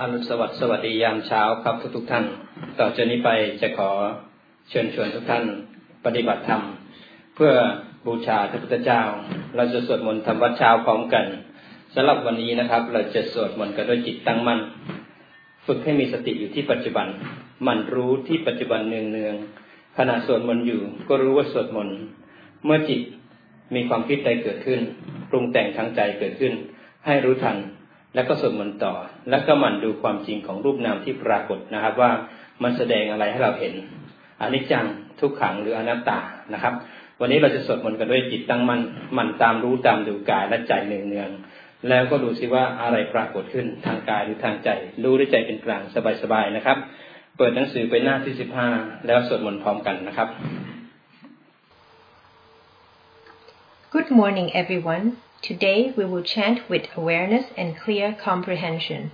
อรุณสวัสดิ์สวัสดียามเช้าครับทุกทุกท่าน ต่อจากนี้ไปจะขอเชิญชวนทุกท่านปฏิบัติธรรม เพื่อบูชาพระพุทธเจ้า เราจะสวดมนต์ทำวัดเช้าพร้อมกันสำหรับวันนี้นะครับ เราจะสวดมนต์กันด้วยจิตตั้งมั่นฝึกให้มีสติอยู่ที่ปัจจุบันมันรู้ที่ปัจจุบันเนืองเนืองขณะสวดมนต์อยู่ ก็รู้ว่าสวดมนต์เมื่อจิตมีความคิดใดเกิดขึ้น ปรุงแต่งทางใจเกิดขึ้น ให้รู้ทัน แล้วก็สวดมนต์ต่อ แล้วก็มันดูความจริงของรูปนามที่ปรากฏนะครับ ว่ามันแสดงอะไรให้เราเห็นอนิจจังทุกขังหรืออนัตตานะครับ วันนี้เราจะสวดมนต์กันด้วยจิตตั้งมั่นมันตามรู้ตามดูกายและใจเนืองๆแล้วก็ดูซิว่าอะไรปรากฏขึ้นทางกายหรือทางใจ รู้ด้วยใจเป็นกลางสบายๆนะครับ เปิดหนังสือไปหน้าที่สิบห้าแล้วสวดมนต์พร้อมกันนะครับ Good morning everyone Today we will chant with awareness and clear comprehension.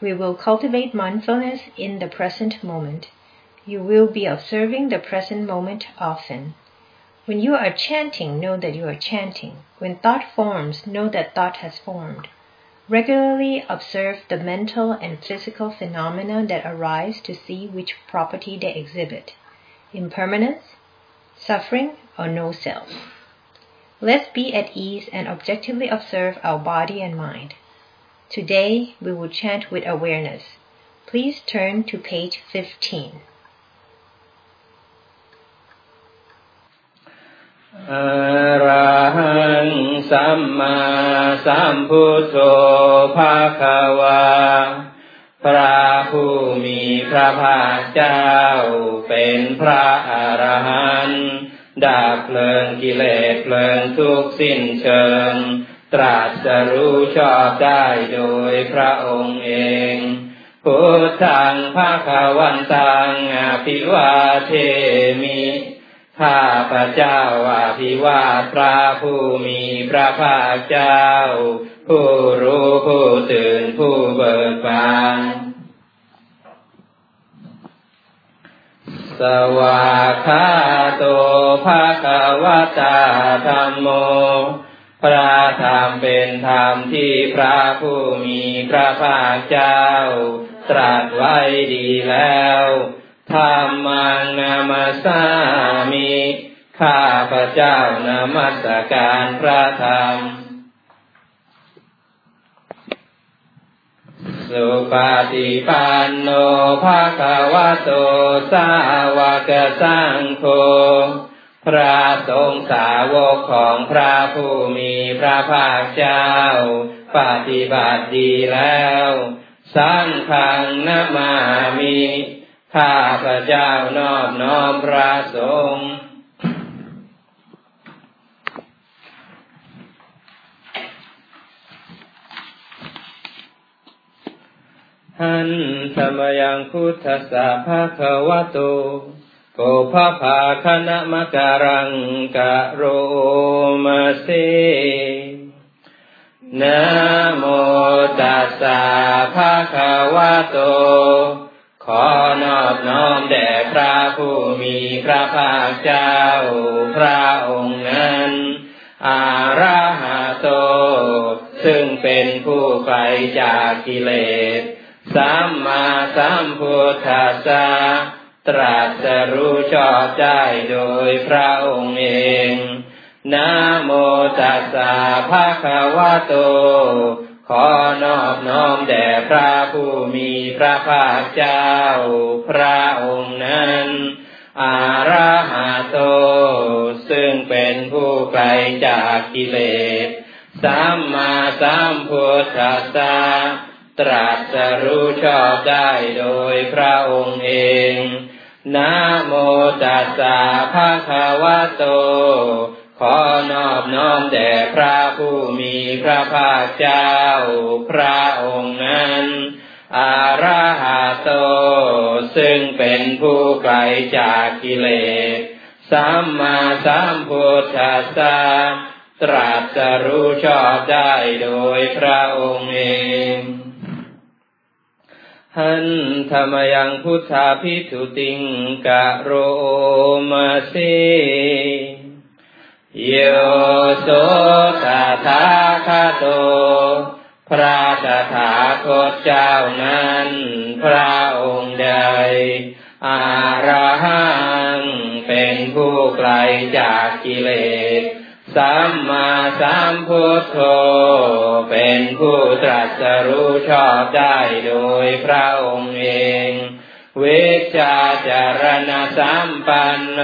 We will cultivate mindfulness in the present moment. You will be observing the present moment often. When you are chanting, know that you are chanting. When thought forms, know that thought has formed. Regularly observe the mental and physical phenomena that arise to see which property they exhibit impermanence, suffering, or no self. Let's be at ease and objectively observe our body and mind. Today we will chant with awareness. Please turn to page 15. อระหังสัมมาสัมพุทโธภาควา พระผู้มีพระภาคเจ้าเป็นพระอรหันต์ ดับเพลิงกิเลสเพลิงทุกสิ้นเชิง ตรัสรู้ชอบได้โดยพระองค์เอง พุทธังภาควันตังอภิวาเทมิข้าพระเจ้าอภิวาพระผู้มีพระภาคเจ้า ผู้รู้ผู้ตื่นผู้เบิกบาน สวาคาโตภาควตาธรรมโม พระธรรมเป็นธรรมที่พระผู้มีพระภาคเจ้า ตรัสไว้ดีแล้วธรรมังนามาสามิ ข้าพระเจ้านามัสการพระธรรม สุปฏิปันโนภาควะโตสาวกสังโฆพระสงฆ์สาวกของพระผู้มีพระภาคเจ้า ปฏิบัติดีแล้วสังฆังนามามิข้าพระเจ้านอบน้อมพระสงฆ์ หันธรรมยังพุทธสาภาควโตโกภาภาคณะมการังกะโรมาเสนะโมตัสสะภาควะโต ขอนอบน้อมแด่พระผู้มีพระภาคเจ้า พระองค์นั้น อาราหะโต ซึ่งเป็นผู้ไกลจากกิเลส สัมมาสัมพุทธัสสะตรัสรู้ชอบได้โดยพระองค์เองนะโมตัสสะภะคะวะโต ขอนอบน้อมแด่พระผู้มีพระภาคเจ้า พระองค์นั้น อาราหะโต ซึ่งเป็นผู้ไกลจากกิเลส สัมมาสัมพุทธัสสะ ตรัสรู้ชอบได้โดยพระองค์เอง นะโมตัสสะภะคะวะโต ขอนอบน้อมแด่พระผู้มีพระภาคเจ้า พระองค์นั้นอาราหะโต ซึ่งเป็นผู้ไกลจากกิเลส สัมมาสัมพุทธัสสะตรัสรู้ชอบได้โดยพระองค์เอง หันธรรมยังพุทธาพิทุติงกะโรมาเสโยโสตถาคาโต พระตถาคตเจ้านั้น พระองค์ใด อารหังเป็นผู้ไกลจากกิเลส สัมมาสัมพุทโธ เป็นผู้ตรัสรู้ชอบได้โดยพระองค์เองวิชาจารณสัมปันโน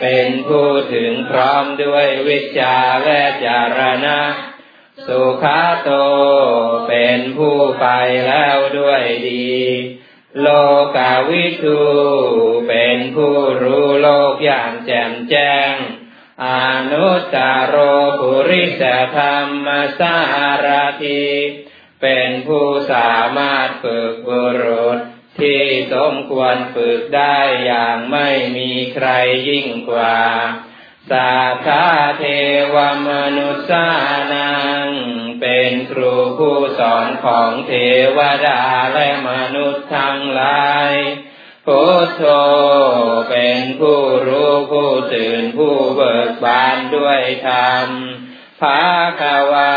เป็นผู้ถึงพร้อมด้วยวิชาและจารณะ สุขาโต เป็นผู้ไปแล้วด้วยดี โลกาวิทูเป็นผู้รู้โลกอย่างแจ่มแจ้ง อนุตตโรภุริสธรรมสารทีเป็นผู้สามารถฝึกบุรุษ ที่สมควรฝึกได้อย่างไม่มีใครยิ่งกว่า สาธาเทวมนุษยานัง เป็นครูผู้สอนของเทวดาและมนุษย์ทั้งหลาย พุทโธเป็นผู้รู้ผู้ตื่นผู้เบิกบานด้วยธรรมภาคาวา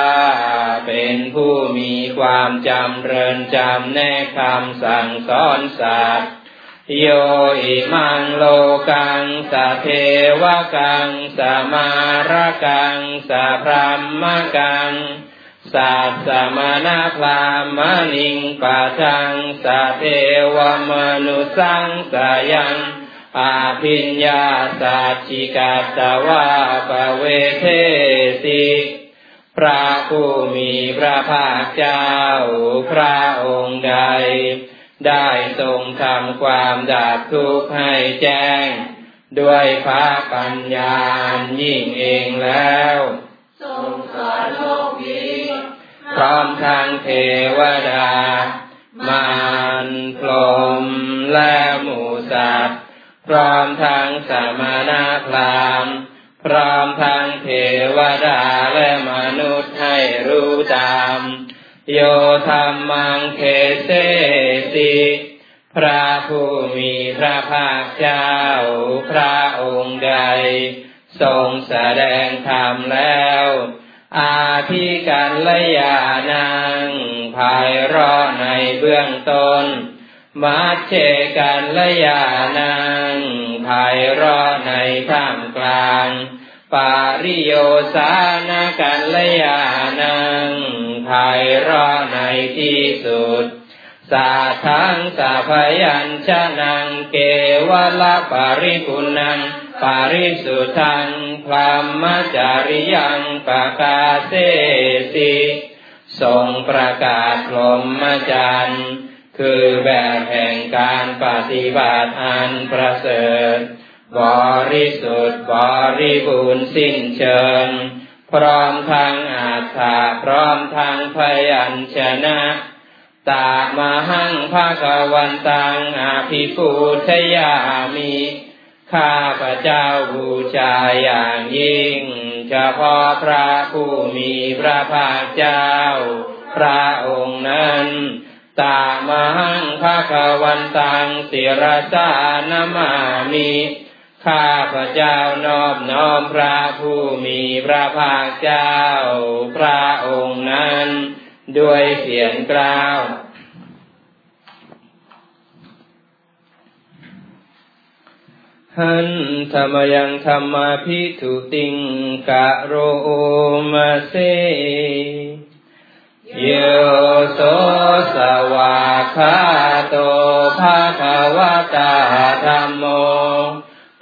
เป็นผู้มีความจำเริญจำแนกคำสั่งสอนสัตว์โยอิมังโลกังสะเทวกังสมารกังสะพรหมกัง สัตสมณพรามณิงปัจังสเทวมนุสังสยังอาพิญญาสัจจิกาตวาปเวเทสิพระผู้มีพระภาคเจ้า พระองค์ใด ได้ทรงทำความดับทุกข์ให้แจ้ง ด้วยพระปัญญายิ่งเองแล้ว ทรงสอนโลกนี้ พร้อมทางเทวดา มารพรมและหมูสัตว์พร้อมทั้งสมณพราหมณ์พร้อมทั้งเทวดาและมนุษย์ให้รู้ตาม โยธรรมังเทเสสิพระผู้มีพระภาคเจ้า พระองค์ใด ทรงแสดงธรรมแล้ว อาทิกัละยานังภายรอในเบื้องต้น มัชเชกันละยานังภายรอในท่ามกลาง ปาริโยสานกัละยานังภายรอในที่สุด สาทังสาพยัญชนังเกวละปาริกุนังปาริสุทังพรหมจาริยังปะกาเสสิทรงประกาศพรหมจรรย์คือแบบแห่งการปฏิบัติอันประเสริฐ บริสุทธิ์บริบูรณ์สิ้นเชิง พร้อมทั้งอาถาพร้อมทั้งพยัญชนะ ตามหังภาควันตังอาภิปูชยามิ ข้าพระเจ้าบูชาอย่างยิ่งเฉพาะพระผู้มีพระภาคเจ้า พระองค์นั้นตามังภาควันตังสิรสานามามิ ข้าพระเจ้านอบน้อมพระผู้มีพระภาคเจ้า พระองค์นั้น ด้วยเสียงกล่าว หันธรรมยังธรรมพิทุติงกะโรมาเซโยโสสวาคาโตภาควตาธรรมโม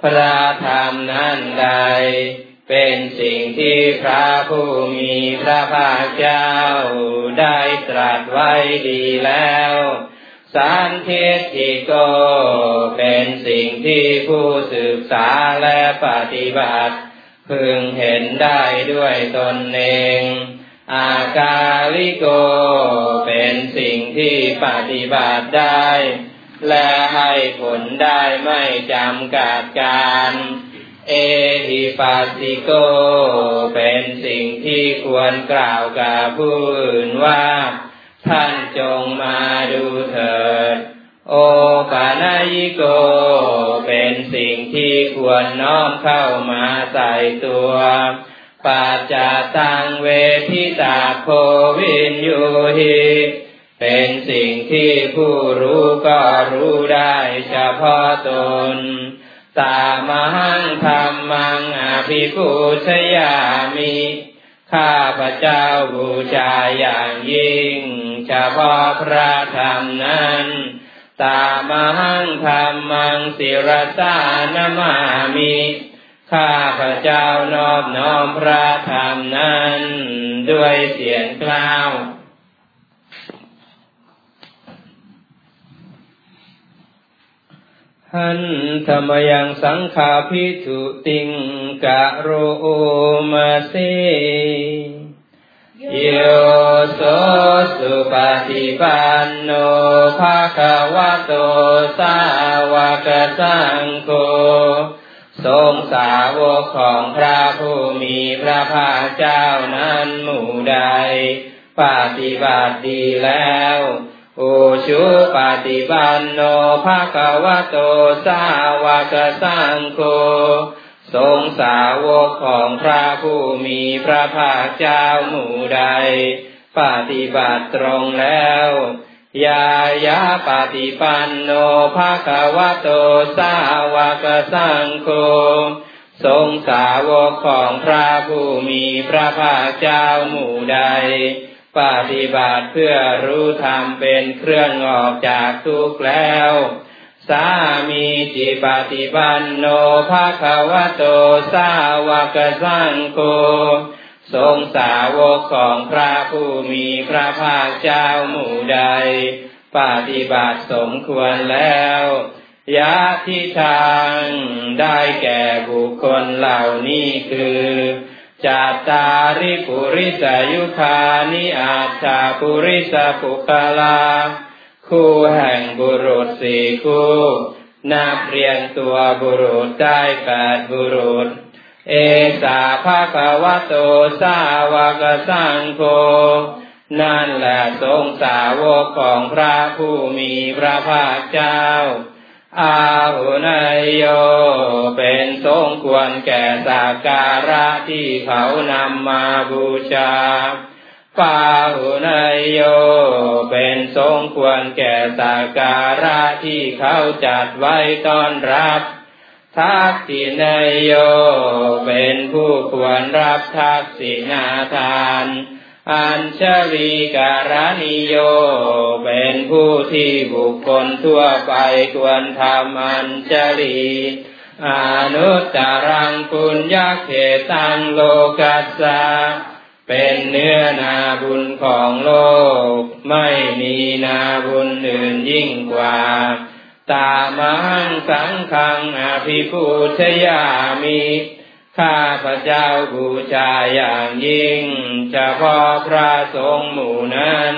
พระธรรมนั้นใด เป็นสิ่งที่พระผู้มีพระภาคเจ้าได้ตรัสไว้ดีแล้ว สันเทติโก เป็นสิ่งที่ผู้ศึกษาและปฏิบัติ พึงเห็นได้ด้วยตนเองอากาลิโก เป็นสิ่งที่ปฏิบัติได้ และให้ผลได้ไม่จำกัดการ เอหิปัสสิโก เป็นสิ่งที่ควรกล่าวกับผู้อื่นว่า ท่านจงมาดูเถิด โอปานายิโก เป็นสิ่งที่ควรน้อมเข้ามาใส่ตัวปัจจตังเวทิตาโควินยูหิเป็นสิ่งที่ผู้รู้ก็รู้ได้เฉพาะตน ตามหังธรรมังอภิปูชยามิ ข้าพระเจ้าบูชาอย่างยิ่งเฉพาะพระธรรมนั้นตามหังธรรมังศิรสานมามิ ข้าพระเจ้านอบน้อมพระธรรมนั้น ด้วยเสียงกล่าว หันธรรมยังสังขาพิทุติงกะโรมาเสโยโสสุปฏิปันโนภาควะโตสาวกสังโฆทรงสาวกของพระผู้มีพระภาคเจ้านั้นหมู่ใด ปฏิบัติดีแล้ว อุชุปฏิปันโนภาควะโตสาวกสังโฆทรงสาวกของพระผู้มีพระภาคเจ้าหมู่ใด ปฏิบัติตรงแล้วยายาปฏิปันโนภาควะโตสาวกสังโฆทรงสาวกของพระผู้มีพระภาคเจ้าหมู่ใด ปฏิบัติเพื่อรู้ธรรมเป็นเครื่องออกจากทุกข์แล้ว สามีจิปฏิปันโนภาควโตสาวกสังโฆทรงสาวกของพระผู้มีพระภาคเจ้าหมู่ใด ปฏิบัติสมควรแล้วยะทิทางได้แก่บุคคลเหล่านี้คือ จัตตาริปุริสยุคานิอาชาปุริสปุคลา คู่แห่งบุรุษสี่คู่นับเรียงตัวบุรุษได้แปดบุรุษ เอสาภาควโตสาวกสังโฆนั่นแหละทรงสาวกของพระผู้มีพระภาคเจ้า อาหุนยโย เป็นสงควรแก่สักการะที่เขานำมาบูชา ปาหุนยโย เป็นสงควรแก่สักการะที่เขาจัดไว้ต้อนรับทักษินยโย เป็นผู้ควรรับทักษินาทาน อัญชลีการณิโย เป็นผู้ที่บุคคลทั่วไปควรทำอัญชลีอนุตตรังปุญญาเขตังโลกัสสะเป็นเนื้อนาบุญของโลก ไม่มีนาบุญอื่นยิ่งกว่า ตามังสังขังอภิปูชยามิ ข้าพระเจ้าบูชาอย่างยิ่งเฉพาะพระสงฆ์หมู่นั้น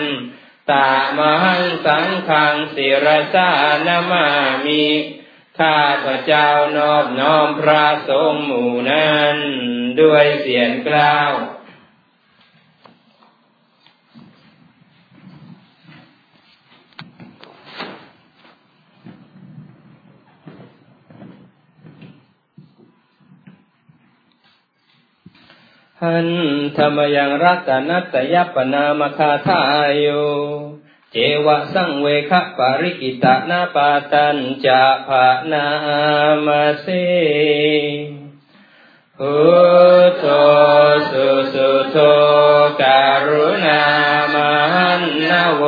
ตามหังสังขังศิรสานามามิข้าพระเจ้านอบน้อมพระสงฆ์หมู่นั้น ด้วยเสียงกล่าว หันธรรมยังรัตนัตยปนามคาทายโยเจวะสังเวคะปาริกิตานาปาตัญจะภานามาเสพุทโธสุสุโธการุณามหันนาโว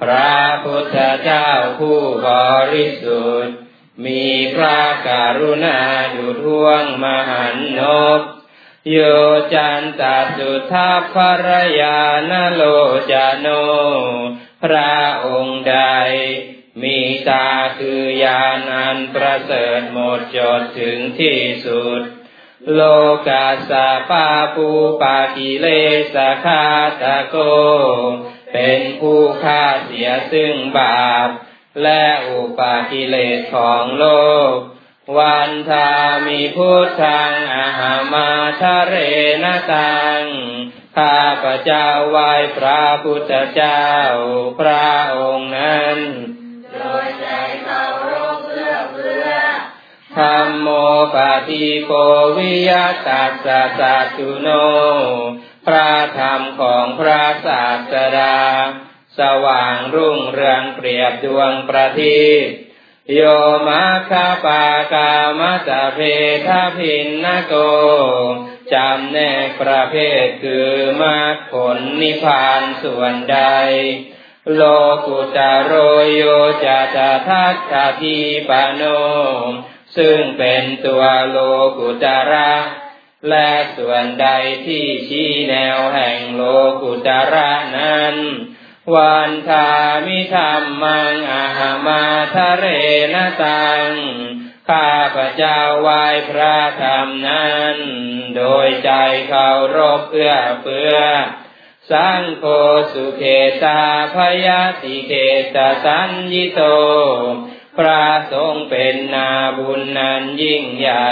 พระพุทธเจ้าผู้บริสุทธิ์ มีพระการุณาดุท่วงมหันนบ โยจันตสุทัพภรยานโลจโน พระองค์ใด มีตาคือยานอันประเสริฐหมดจดถึงที่สุด โลกาสาปาปูปากิเลสคาตะโก เป็นผู้ฆ่าเสียซึ่งบาป และอุปากิเลสของโลก วันทามีพุทธังอาหามาทะเรนตัง ข้าพระเจ้าไหว้พระพุทธเจ้าพระองค์นั้น โดยใจเคารพเพื่อเพื่อธรรมโมปาทิโกวิยตัสสะสัตตุโน พระธรรมของพระศาสดา สว่างรุ่งเรืองเปรียบดวงประทีป โยมาคาปากามัสเพทพินนโกจำแนกประเภทคือมรรคผลนิพพานส่วนใด โลกุตโรโยจะตทัตถทีปโน ซึ่งเป็นตัวโลกุตระ และส่วนใดที่ชี้แนวแห่งโลกุตระนั้น วันทามิธรรมังอาหามาทะเรนตัง ข้าพระเจ้าไหว้พระธรรมนั้น โดยใจเคารพเอื้อเฟื้อ สังโฆสุเขตาพยาติเขตสัญญิโต พระทรงเป็นนาบุญนันยิ่งใหญ่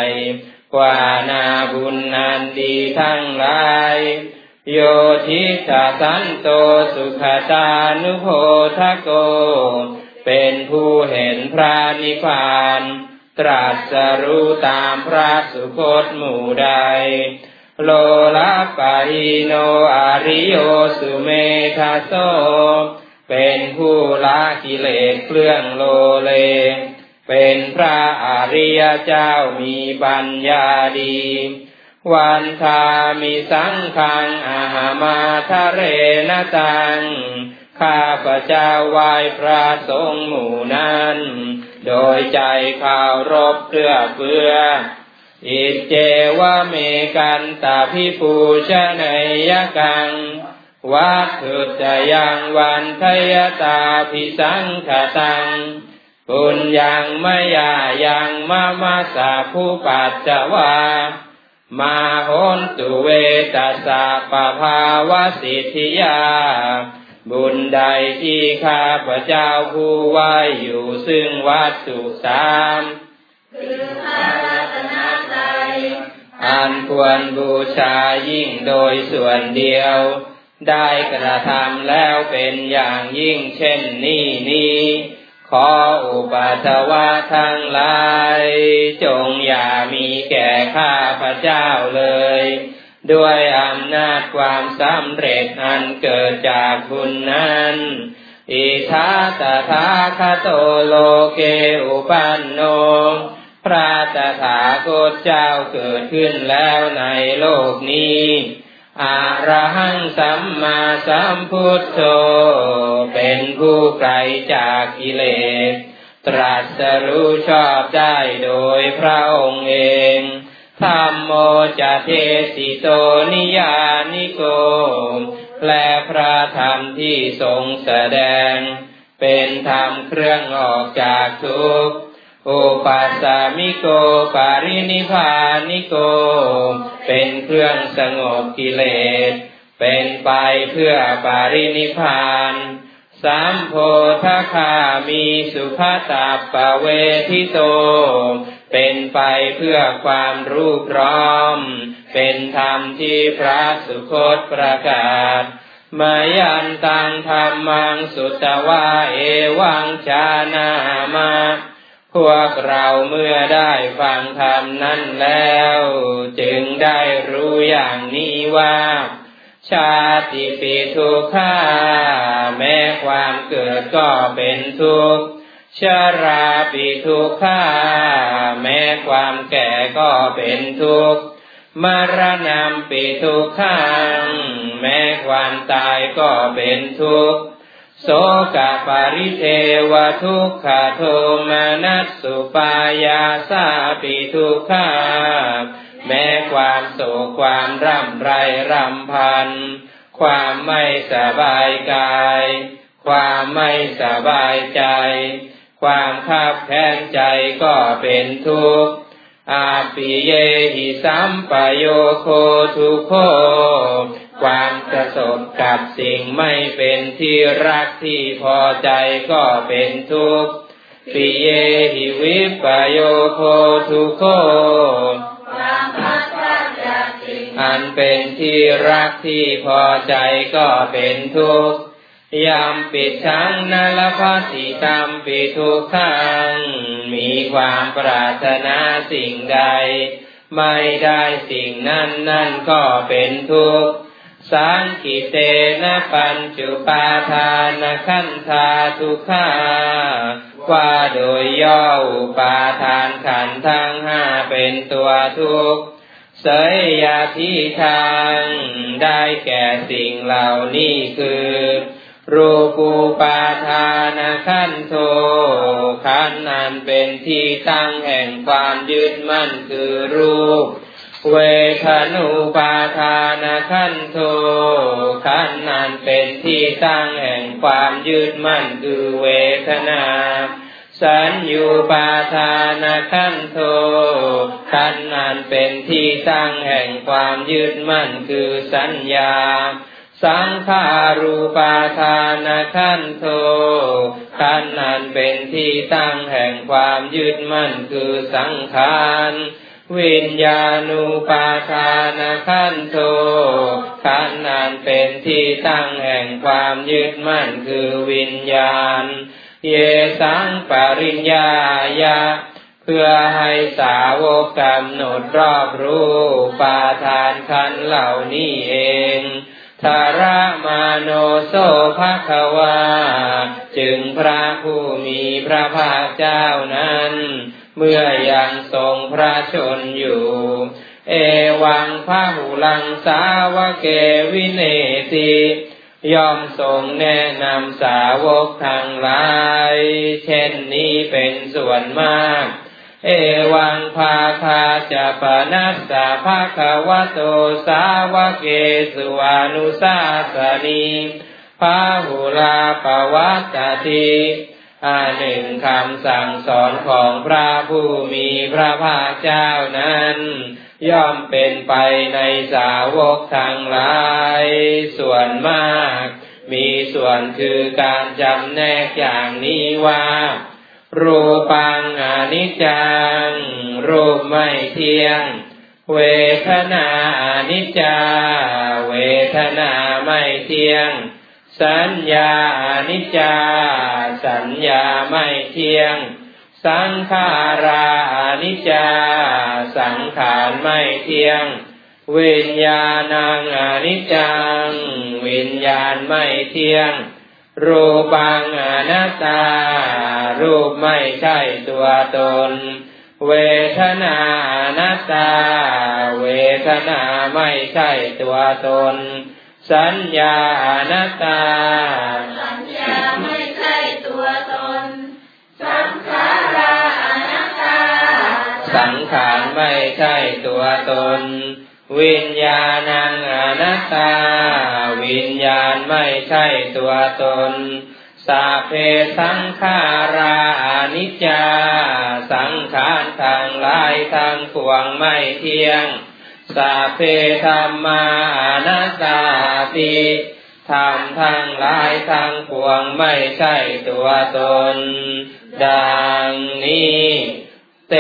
กว่านาบุญนันดีทั้งหลาย โยทิสาสันโตสุขตานุโพทโก เป็นผู้เห็นพระนิพพาน ตรัสรู้ตามพระสุคตหมู่ใด โลลาปะหิโนอาริโยสุเมทาโซเป็นผู้ละกิเลสเครื่องโลเล เป็นพระอริยเจ้ามีปัญญาดี วันทามิสังขังอาหามาทะเรนตัง ข้าพระเจ้าไหว้พระสงฆ์หมู่นั้น โดยใจข่าวรบเพื่อเพื่อ อิเจวะเมกันตาพิปูชนยกัง วัตถุจยังวันทยตาพิสังขตังปุญยังมยายังมามาสาผู้ปัจจวา มาโหนตุเวตัสสะปะภาวสิทธิยา บุญใดที่ข้าพระเจ้าผู้ไหวอยู่ซึ่งวัตถุสามคือพระรัตนตรัยอันควรบูชายิ่งโดยส่วนเดียว ได้กระทำแล้วเป็นอย่างยิ่งเช่นนี้นี้ ขออุปัตวะทั้งหลาย จงอย่ามีแก่ข้าพระเจ้าเลย ด้วยอำนาจความสำเร็จอันเกิดจากบุญนั้นอิทาตถาคโตโลเกอุปันโน พระตถาคตเจ้าเกิดขึ้นแล้วในโลกนี้ อะระหังสัมมาสัมพุทโธ เป็นผู้ไกลจากกิเลส ตรัสรู้ชอบได้โดยพระองค์เองธรรมโมจะเทสิโตนิยานิโก แปลพระธรรมที่ทรงแสดง เป็นธรรมเครื่องออกจากทุกข์ อุปัสสามิโกปารินิพานิโก เป็นเครื่องสงบกิเลส เป็นไปเพื่อปารินิพานสามโพธคามีสุภาตาปเวทิโต เป็นไปเพื่อความรูปร้อม เป็นธรรมที่พระสุคตประกาศมายันตังธรรมังสุตวาเอวังชานามา พวกเราเมื่อได้ฟังธรรมนั้นแล้ว จึงได้รู้อย่างนี้ว่า ชาติปีทุกขาแม้ความเกิดก็เป็นทุกข์ชาราปีทุกขาแม้ความแก่ก็เป็นทุกข์มรณะปีทุกขังแม้ความตายก็เป็นทุกข์ โสกปาริเทวทุกขโทมนัสสุปายาสาปิทุกขาแม้ความโศกความร่ำไรร่ำพัน ความไม่สบายกาย ความไม่สบายใจ ความขับแค้นใจก็เป็นทุกข์ อาปิเยหิสัมปโยโคทุโค ความประสบกับสิ่งไม่เป็นที่รักที่พอใจก็เป็นทุกข์ปิเยหิวิปโยโคทุโคอันเป็นที่รักที่พอใจก็เป็นทุกข์ยามปิดชังนลพัสสิตามปิทุกขังมีความปรารถนาสิ่งใด ไม่ได้สิ่งนั้นนั่นก็เป็นทุกข์ สังกิเตนะปัญจุปาทานขันธาทุกขาว่าโดยย่ออุปาทานขันทั้งห้าเป็นตัวทุกข์เสยยาที่ทางได้แก่สิ่งเหล่านี้คือ รูปูปาทานขันโทขันนันเป็นที่ตั้งแห่งความยึดมั่นคือรูป เวทนุปาทานขันโทขันนันเป็นที่ตั้งแห่งความยึดมั่นคือเวทนา สัญญูปาทานขันโทขันนันเป็นที่ตั้งแห่งความยึดมั่นคือสัญญา สังขารูปาทานขันโทขันนันเป็นที่ตั้งแห่งความยึดมั่นคือสังขาร วิญญาณูปาทานขันโทขันนานเป็นที่ตั้งแห่งความยึดมั่นคือวิญญาณ เยสังปริญญายาเพื่อให้สาวกกำหนดรอบรู้ปาทานขันเหล่านี้เอง ทารามาโนโซภะควา จึงพระผู้มีพระภาคเจ้านั้น เมื่อยังทรงพระชนอยู่ เอวังพระหูลังสาวเกวิเนติย่อมทรงแนะนำสาวกทั้งหลาย เช่นนี้เป็นส่วนมาก เอวังภาคาจะปนัสสะภาควโตสาวเกสุวานุสาสนีพาหุลาปวัตติอาหนึ่งคำสั่งสอนของพระผู้มีพระภาคเจ้านั้น ย่อมเป็นไปในสาวกทั้งหลาย ส่วนมาก มีส่วนคือการจำแนกอย่างนี้ว่า รูปังอนิจจัง รูปไม่เที่ยง เวทนาอนิจจา เวทนาไม่เที่ยง สัญญาอนิจจา สัญญาไม่เที่ยง สังขารานิจจา สังขารไม่เที่ยง วิญญาณังอนิจจัง วิญญาณไม่เที่ยง รูปังอนัตตา รูปไม่ใช่ตัวตน เวทนาอนัตตา เวทนาไม่ใช่ตัวตน สัญญาอนัตตา สัญญาไม่ใช่ตัวตน สังขาราอนัตตา สังขารไม่ใช่ตัวตน วิญญาณังอนัตตา วิญญาณไม่ใช่ตัวตน สาเพสังขาราอนิจจา สังขารทางลายทางปวงไม่เที่ยง สาเพธรรมาอนัตตาติธรรมทั้งลายทางปวงไม่ใช่ตัวตน ดังนี้ เต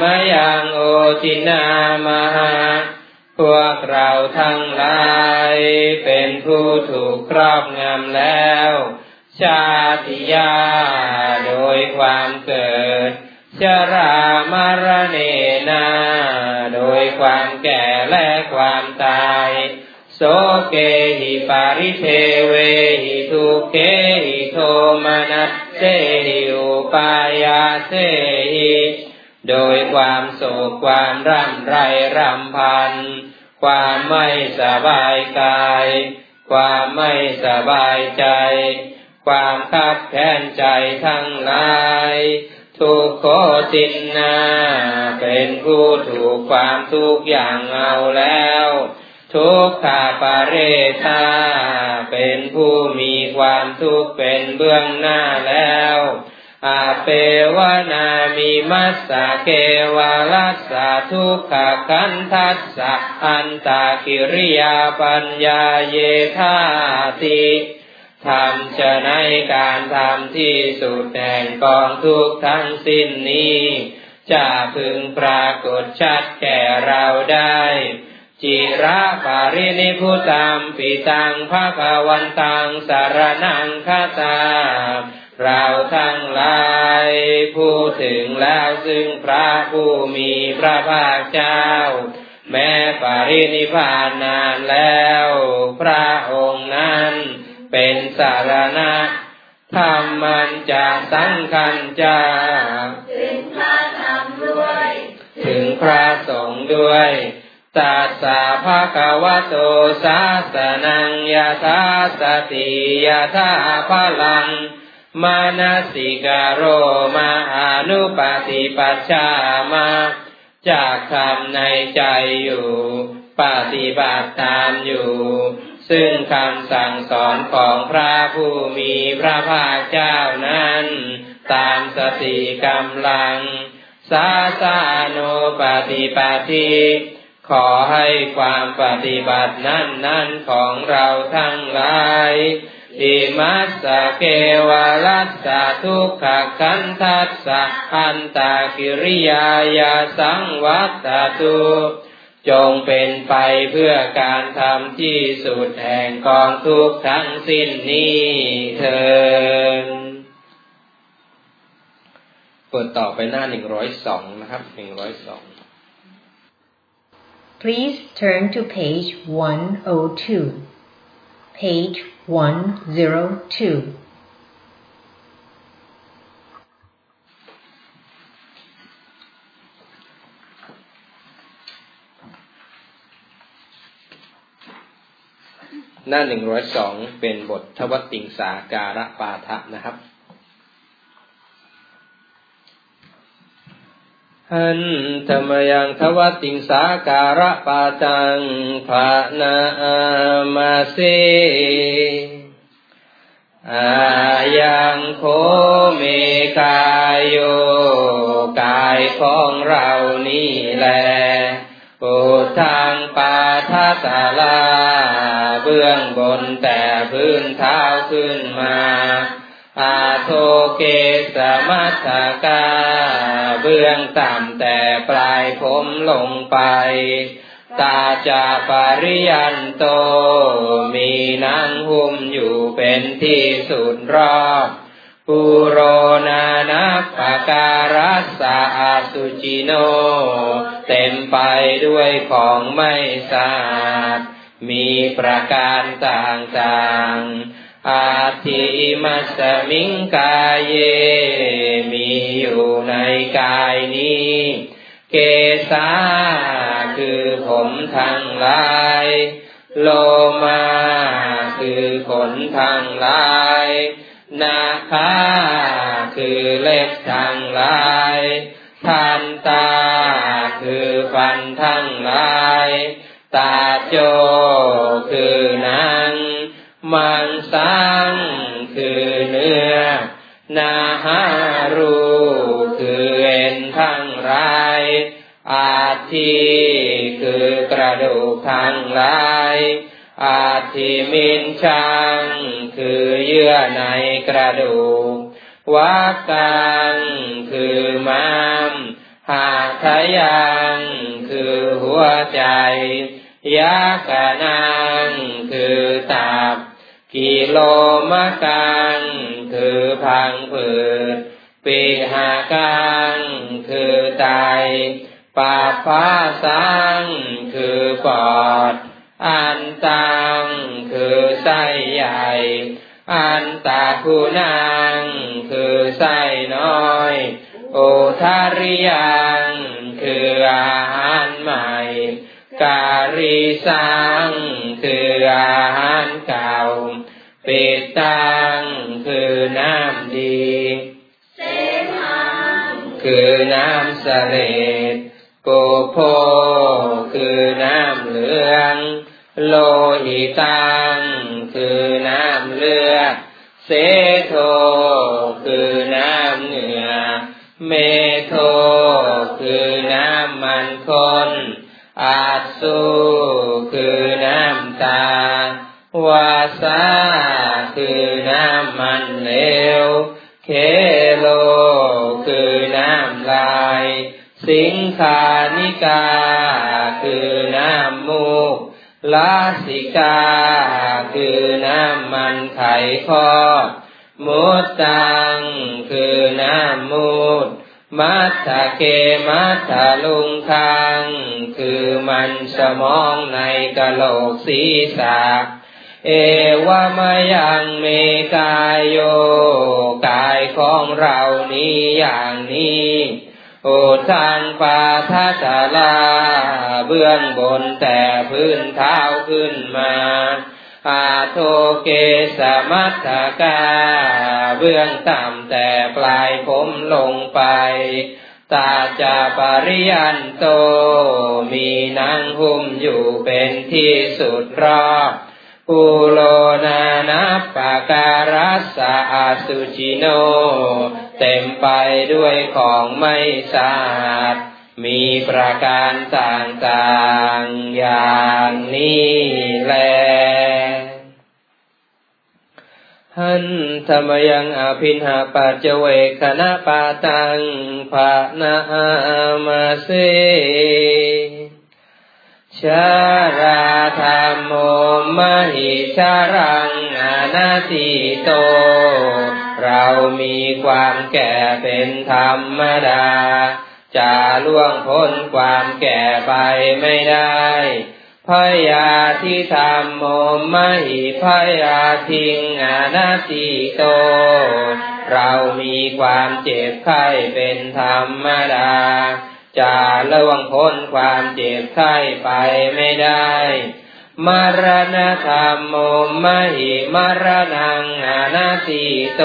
มยังโอจินามหา พวกเราทั้งหลายเป็นผู้ถูกครอบงำแล้ว ชาติยาโดยความเกิด ชรามรเนนาโดยความแก่และความตาย โสเกหิปาริเทเวหิทุเกหิโทมนัสเสหิอุปายาเสหิ โดยความโศกความร่ำไรรำพัน ความไม่สบายกาย ความไม่สบายใจ ความคับแค้นใจทั้งหลาย ทุกโคตินนาเป็นผู้ถูกความทุกอย่างเอาแล้ว ทุกขาปาเรธาเป็นผู้มีความทุกข์เป็นเบื้องหน้าแล้ว อาเปวนามีมัสสะเกวาลัสสะทุกขคันทัสสะอันตากิริยาปัญญาเยธาติทำจะในการทำที่สุดแห่งกองทุกทั้งสิ้นนี้ จะพึงปรากฏชัดแก่เราได้ จิระปารินิพุตัมปิตังภาควันตังสารนังคาตา เราทั้งหลายพูดถึงแล้วซึ่งพระผู้มีพระภาคเจ้า แม้ปรินิพานนานแล้ว พระองค์นั้นเป็นสารณะธรรมันจะสังคัญจาถึงพระธรรมด้วย ถึงพระสงฆ์ด้วยตัสสะภะคะวะโตสาสนังยะธาสติยะธาพลัง มานาสิกาโรมาอนุปฏิปัชามาจากทำในใจอยู่ ปฏิบัติตามอยู่ ซึ่งคำสั่งสอนของพระผู้มีพระภาคเจ้านั้น ตามสติกำลัง สาสาโนปฏิปฏิขอให้ความปฏิบัตินั้นนั้นของเราทั้งหลาย อิมัสสะเกวรัสสะทุกขคันทัสสะอันตากิริยายาสังวัตตุจงเป็นไปเพื่อการทำที่สุดแห่งกองทุกทั้งสิ้นนี้เถิดเปิดต่อไปหน้าหนึ่งร้อยสองนะครับหนึ่งร้อยสอง Please turn to page 102. Page 102. Hna หนึ่งร้อยสองเป็นบททวติงสาการะปาทะนะครับ หันธรรมยังทวติงสาการะปาตังภานามาเสอายังโคเมกายโยกายของเรานี่แลปุทางปาทัสลา เบื้องบนแต่พื้นเท้าขึ้นมา อาโทเกสมัตกา เบื้องต่ำแต่ปลายผมลงไปตาจาปริยันโต มีนางหุ้มอยู่เป็นที่สุดรอบปุโรนานักปการัสสะอาสุจิโน เต็มไปด้วยของไม่สะอาด มีประการต่างๆ อาทิมัสมิงกายเย มีอยู่ในกายนี้ เกสาคือผมทั้งหลาย โลมาคือขนทั้งหลาย นาคาคือเล็บทั้งหลายทันตา อาทิคือกระดูกทั้งหลายอาทิมินชังคือเยื่อในกระดูกวักังคือม้ามหาทยังคือหัวใจยากานังคือตับ กิโลมะกังคือพังผืดปีหากังคือไต ปาพาสังคือปอด อันตังคือไส้ใหญ่ อันตาคูนางคือไส้น้อย โอทาริยังคืออาหารใหม่ การีสังคืออาหารเก่าปิตังคือน้ำดี เสมังคือน้ำเสลด โกโพคือน้ำเหลือง โลหิตัง คือน้ำเลือด เสโทคือน้ำเหนือ เมโทคือน้ำมันคนอาสุคือน้ำตาวาสาคือน้ำมันเลว เคโล คือน้ำลาย สิงคา กา คือน้ำมูกลาสิกา คือน้ำมันไข่คอมุตตัง คือน้ำมูด มัทธเกมัทธลุงคัง คือมันสมองในกะโหลกศีรษะ เอวามายังเมกายโย กายของเรานี้อย่างนี้ โอทางปาทัตลา เบื้องบนแต่พื้นเท้าขึ้นมาอาโทเกสมัตถกา เบื้องต่ำแต่ปลายผมลงไป ตาจาปริยันโต มีนางหุ้มอยู่เป็นที่สุดรอบปุโลนานาปาการัสสะอสุจิโน เต็มไปด้วยของไม่สะอาด มีประการต่างๆอย่างนี้แลหันธรรมยังอภินหาปัจเจเวคณะปาตังภานามาเสชาราธรรมโมมหิชารังอนาติโต เรามีความแก่เป็นธรรมดา จะล่วงพ้นความแก่ไปไม่ได้พยาทิธรรมโมมหิพยาทิงอนาติโต เรามีความเจ็บไข้เป็นธรรมดา จะล่วงพ้นความเจ็บไข้ไปไม่ได้ มรณธรรมโมมหิมรณังอนาติโต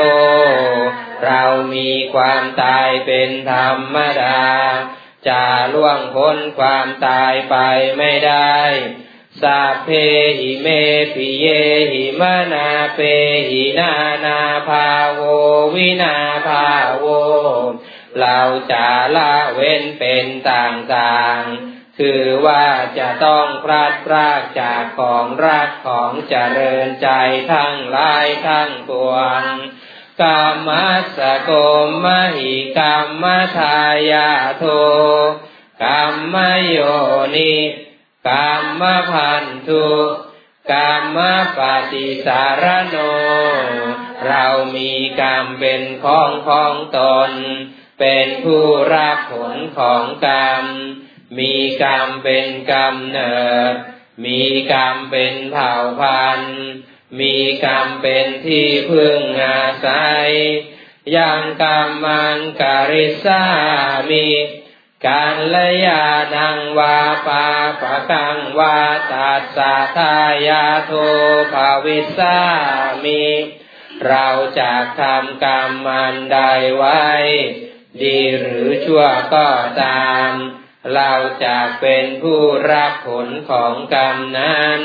เรามีความตายเป็นธรรมดา จะล่วงพ้นความตายไปไม่ได้สัพเพหิเมปิเยหิมนาเปหินานาภาโววินาภาโว เราจะละเว้นเป็นต่างๆ คือว่าจะต้องพลาดพลากจากของรักของเจริญใจทั้งหลายทั้งปวงกามสโกมหิกรรมทายาโทกรรมโยนิกรรมพันธุกรรมปฏิสารโน เรามีกรรมเป็นของของตน เป็นผู้รับผลของกรรม มีกรรมเป็นกรรมเนิด มีกรรมเป็นเผ่าพันธุ์ มีกรรมเป็นที่พึ่งอาศัย ยังกรรมันกริสามีการละยานังวาปาปะกังวาตัสสะทายาโทภาวิสามี เราจะทำกรรมมันใดไว้ ดีหรือชั่วก็ตาม เราจะเป็นผู้รับผลของกรรมนั้น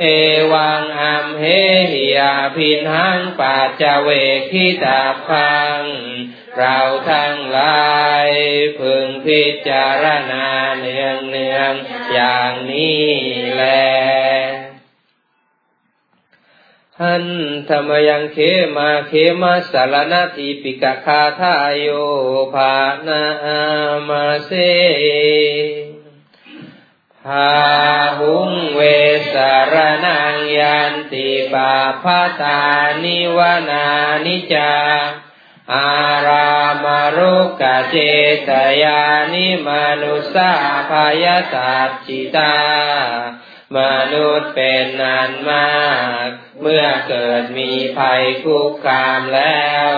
เอวังอัมเฮหิยาพินหังปาจเวกิตาพัง เราทั้งหลายพึงพิจารณาเนืองเนืองอย่างนี้แล หันธรรมยังเขมาเขมาสารนาทีปิกะคาทายโยภานามาเสภาหุงเวสารนังยันติปาพาตานิวานานิจา อารามารุกะเจตยานิมนุสาพายตัจิตา มนุษย์เป็นนานมาก เมื่อเกิดมีภัยคุกคามแล้ว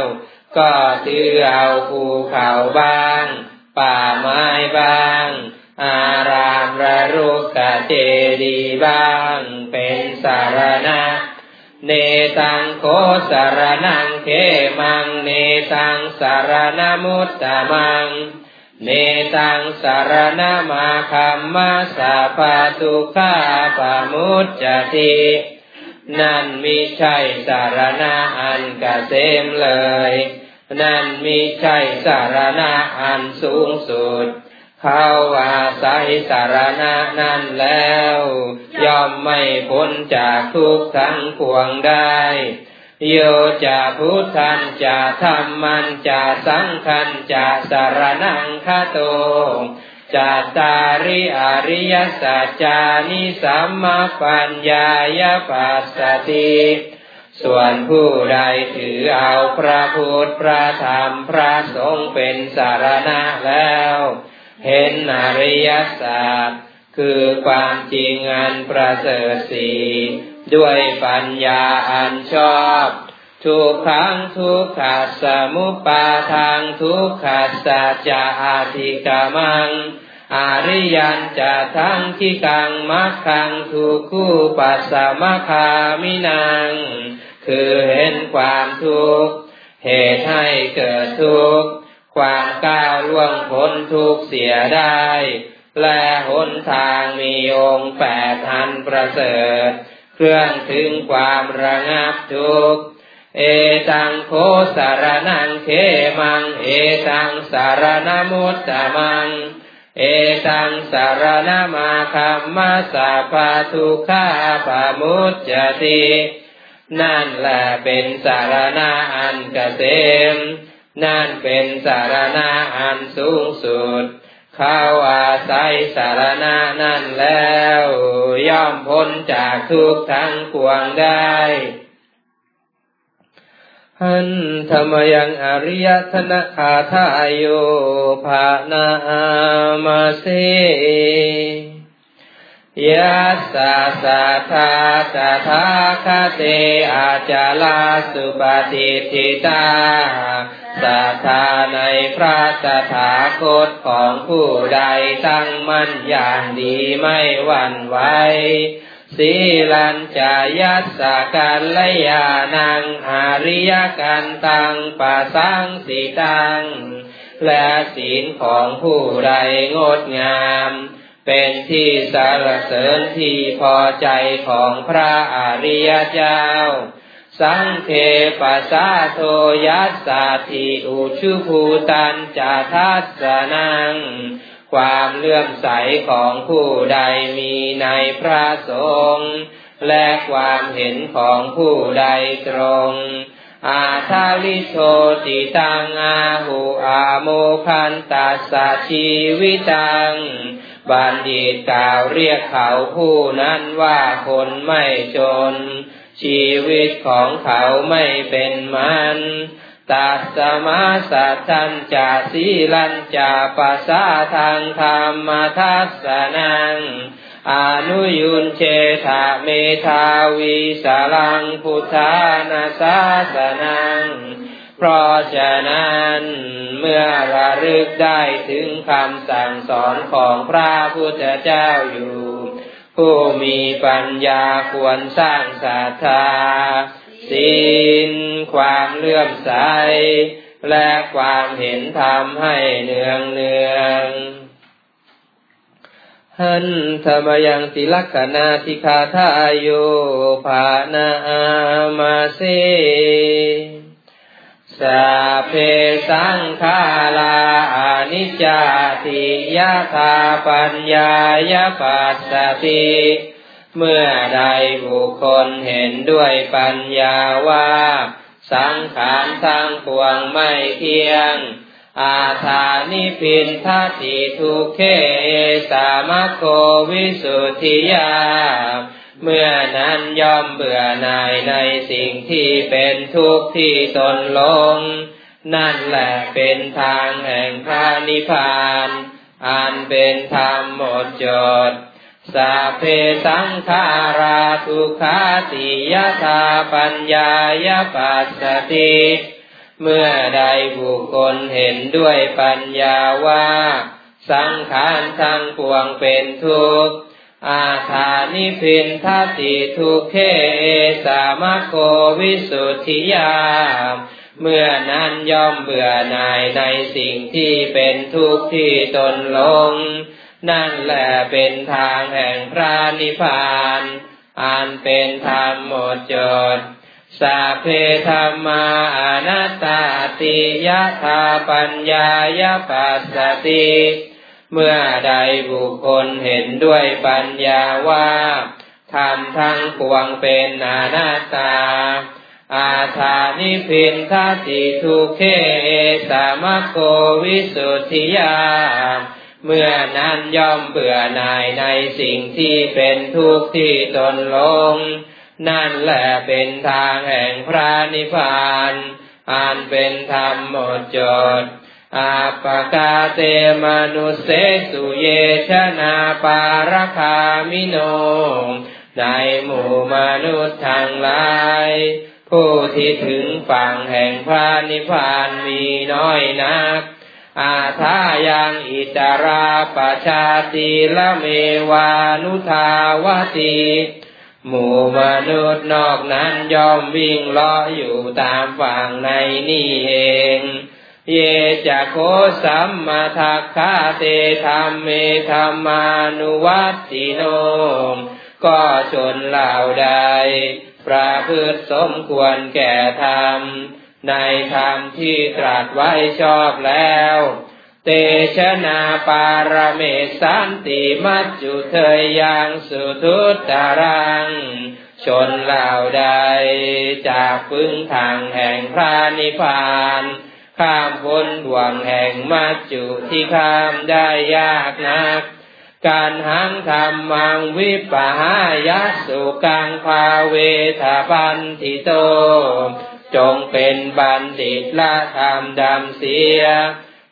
ก็ถือเอาภูเขาบ้าง ป่าไม้บ้าง อารามระรุกกะเจดีบ้าง เป็นสารณะ เนตังโคสารนังเขมัง เนตังสารณมุตตมัง เนตังสารณมาคัมมาสาปาตุขาปามุจจตินั่นมิใช่สารณะอันกเกษมเลย นั่นมิใช่สารณะอันสูงสุด เขาอาศัยสารณะนั้นแล้ว ย่อมไม่พ้นจากทุกข์ทั้งปวงได้ โยจะพุทธันจะธรรมันจะสังขันจะสารนังคาโตจัตตาริอริยสัจจานิสัมมาปัญญายปัสสติส่วนผู้ใดถือเอาพระพุทธพระธรรมพระสงฆ์เป็นสารณะแล้ว เห็นอริยสัจ คือความจริงอันประเสริฐสีด้วยปัญญาอันชอบ ทุกขังทุกขัสสมุปาทางทุกขัสสะจะอาธิกามัง อริยันจะทั้งที่กังมักขังทุกคู่ปัสสมคามินัง คือเห็นความทุกข์เหตุให้เกิดทุกข์ความก้าวล่วงพ้นทุกข์เสียได้ และหนทางมีองค์แปดทันประเสริฐ เครื่องถึงความระงับทุกข์เอตังโคสารนังเขมัง เอตังสารนมุตตมัง เอตังสารนามาคัมมาสาปาทุขาปามุจจตินั่นแหละเป็นสารณะอันเกษม นั่นเป็นสารณะอันสูงสุด ข้าอาศัยสารณะนั่นแล้ว ย่อมพ้นจากทุกทั้งปวงได้หันธรรมยังอริยธนคาทายโยภานามาเส ยัสสะสัทธาตถาคเตอาจาลาสุปฏิทิตาสัทธาในพระสถาคตของผู้ใดตั้งมั่นอย่างดีไม่หวั่นไหวสีลัญจายัสสกันลยานังอริยกันตังปัสังสีตัง และศีลของผู้ใดงดงาม เป็นที่สารเสริญที่พอใจของพระอริยเจ้า สังเคปัสสาโทยัสสาธิอุชุภูตันจาทัสสนัง ความเลื่อมใสของผู้ใดมีในพระสงฆ์และความเห็นของผู้ใดตรง อาทาลิโชติตังอาหูอาโมคันตัสสชีวิตัง บัณฑิตกล่าวเรียกเขาผู้นั้นว่าคนไม่จน ชีวิตของเขาไม่เป็นมันตัสมาสัทันจาสีลันจาปัสสาทางธรรมทัสสนังอนุยุนเชธาเมธาวีสาลังพุทธานาสาสนัง เพราะฉะนั้นเมื่อระลึกได้ถึงคำสั่งสอนของพระพุทธเจ้าอยู่ ผู้มีปัญญาควรสร้างศรัทธาศีลความเลื่อมใส และความเห็นธรรมให้เนืองเนืองหันธรรมยังติลักษณาทิคาทายโยภานามาเส สาเพสังขาลาอนิจจติยะธาปัญญายปัสสติเมื่อใดบุคคลเห็นด้วยปัญญาว่า สังขารทั้งปวงไม่เที่ยง อาธานิพินทัติทุเขสามโควิสุทธิยา เมื่อนั้นย่อมเบื่อหน่ายในสิ่งที่เป็นทุกข์ที่ตนลง นั่นแหละเป็นทางแห่งพระนิพพาน อันเป็นธรรมหมดจดสัพเพสังขาราทุขาติยธาปัญญายปัสสติ เมื่อใดบุคคลเห็นด้วยปัญญาว่า สังขารทั้งปวงเป็นทุกข์ อาธานิพินทติทุเขสามโควิสุทธิยาเมื่อนั้นย่อมเบื่อหน่ายในสิ่งที่เป็นทุกข์ที่ตนลง นั่นแหละเป็นทางแห่งพระนิพพานอันเป็นธรรมหมดจดสัพเพธรรมาอนัตตาติยะธาปัญญายปัสสติ เมื่อใดบุคคลเห็นด้วยปัญญาว่าธรรมทั้งปวงเป็นอนัตตา อาธานิพินทติทุเคสามโกวิสุทธิยา เมื่อนั้นย่อมเบื่อหน่ายในสิ่งที่เป็นทุกข์ที่ตนลง นั่นแหละเป็นทางแห่งพระนิพพาน อันเป็นธรรมหมดจด อาปกาเตมนุเสสุเยชนาปารคามิโน ในหมู่มนุษย์ทั้งหลาย ผู้ที่ถึงฝั่งแห่งพระนิพพานมีน้อยนัก อาทายังอิตาราปชาติละเมวานุทาวติหมู่มนุษย์นอกนั้นยอมวิ่งล้ออยู่ตามฝั่งในนี่เอง เยจะโคสัมมาทักขาเตธรรมเมธรรมานุวัตติโนก็ชนเหล่าใดประพฤติสมควรแก่ธรรม ในธรรมที่ตรัสไว้ชอบแล้ว เตชนาปารเมสันติมัจจุเทยยังสุทุตตรัง ชนเหล่าใดจากพึ่งทางแห่งพระนิพพาน ข้ามพ้นบ่วงแห่งมัจจุที่ข้ามได้ยากนัก การหังธรรมังวิปหายะสุกังภาเวทาปันทิโต จงเป็นบัณฑิตละธรรมดำเสีย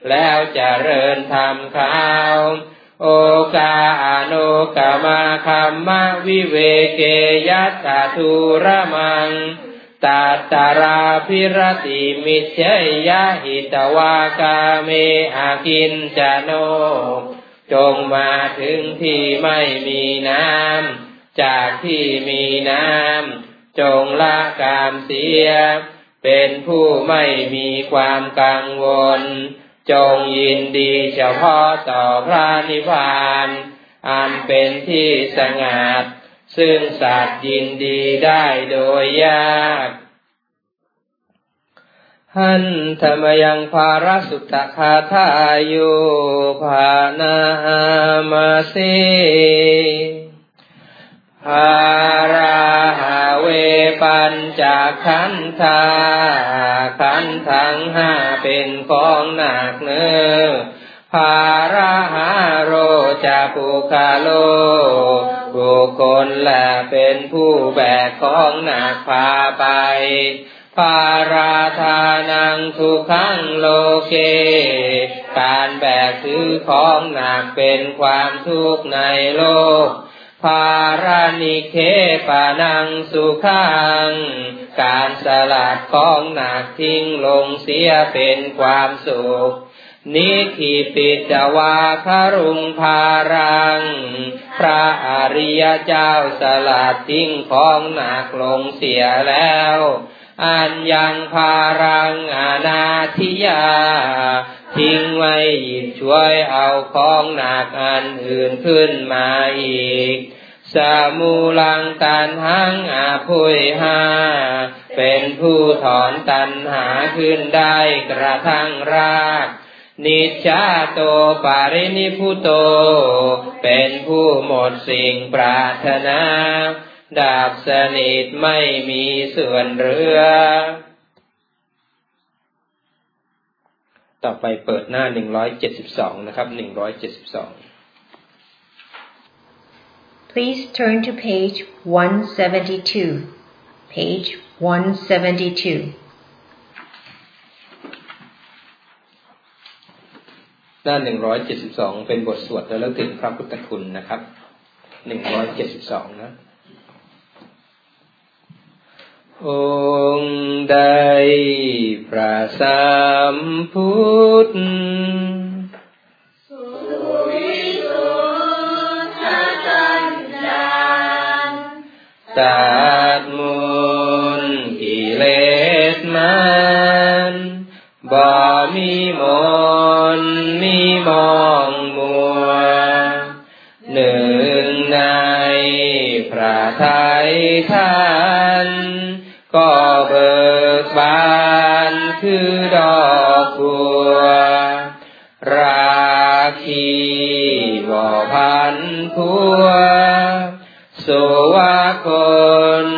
แล้วจเจริญธรรมขาวโอกาอนุกามาคัมมะวิเวเกยัตถทุระมัง ตาตาราพิรติมิเชยะหิตวากาเมอากินจโน จงมาถึงที่ไม่มีน้ำ จากที่มีน้ำ จงละกามเสีย เป็นผู้ไม่มีความกังวล จงยินดีเฉพาะต่อพระนิพพาน อันเป็นที่สงัด ซึ่งสัตว์ยินดีได้โดยยากหันธรรมยังภาราสุตคาทายุภานามาเสภาราหาเวปัญจขันธาขันทั้งห้าเป็นของหนักเนื้อภาราหาโรจะปุคาโล บุคคลและเป็นผู้แบกของหนักพาไปภาราธานังทุกขังโลเก การแบกถือของหนักเป็นความทุกข์ในโลกภารานิเคปานังสุขัง การสลัดของหนักทิ้งลงเสียเป็นความสุข นิธิปิตวาคารุงภารัง พระอริยเจ้าสลัดทิ้งของหนักลงเสียแล้ว อันยังภารังอาณาธิยา ทิ้งไว้หยิบช่วยเอาของหนักอันอื่นขึ้นมาอีกสมูลังตันหังอาภุยหา เป็นผู้ถอนตันหาขึ้นได้กระทั่งราก นิจาโตปารินิพุโต เป็นผู้หมดสิ่งปรารถนา ดาบสนิทไม่มีส่วนเรือ ต่อไปเปิดหน้าหนึ่งร้อยเจ็ดสิบสองนะครับหนึ่งร้อยเจ็ดสิบสอง Please turn to page 172. Page 172. หน้าหนึ่งร้อยเจ็ดสิบสองเป็นบทสวดระลึกถึงพระพุทธคุณนะครับหนึ่งร้อยเจ็ดสิบสองนะองค์ใดพระสัมพุทธตัดมูลกิเลสมันบ่มีมน มีมองมัว หนึ่งในพระทัยท่าน ก็เบิกบานคือดอกบัว ราคีบ่อพันพัวสุวาคน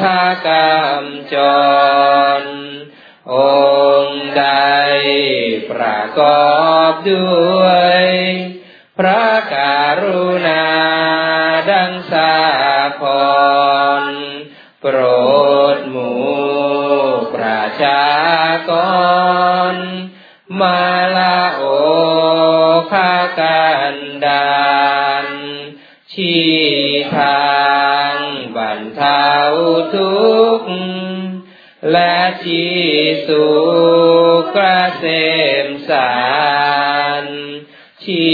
ทากรรมจร องค์ใดประกอบ ด้วย พระการุณาดังสาครโปรดหมู่ประชากร มาลาโอคากันดานชี้ทางบรรเทาทุกข์และชี้สุขเกษมสา ชี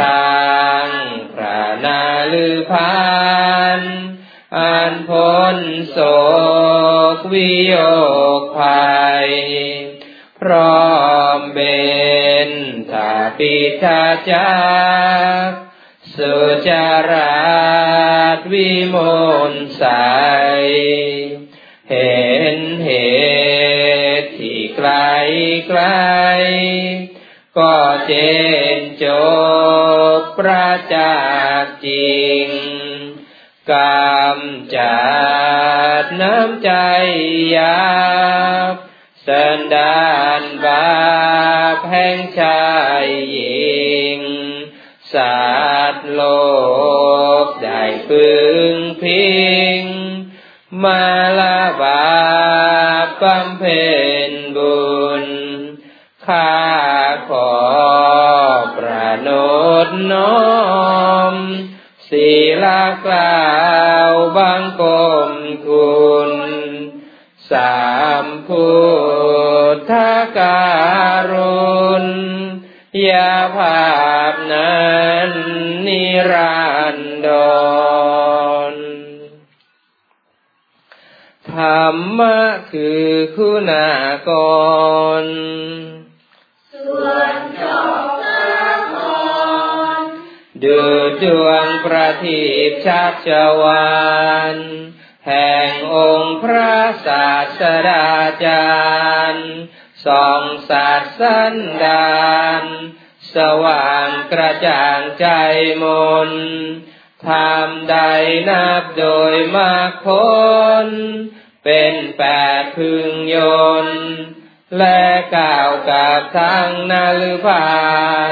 ทางพระนาลือพานอันพ้นโศกวิโยคภัย พร้อมเบนทาปิทาจักสุจาราตวิมลใสเห็นเหตุที่ไกลไกล ก็เจนจบประจักษ์จริงกำจัดน้ำใจยาบสันดานบาปแห่งชายหญิงสัตว์โลกได้พึงพิงมาลา น้อมศีลกล่าวบังกมคุณสามพุทธการุณยาภาพนั้นนิรันดรธรรมะคือคุณากร ดูดวงประทีปชัชวานแห่งองค์พระศาสดาจารย์ส่องสัตว์สันดานสว่างกระจ่างใจมนทำใดนับโดยมากผลเป็นแปดพึงยนและกล่าวกับทางนาลือพา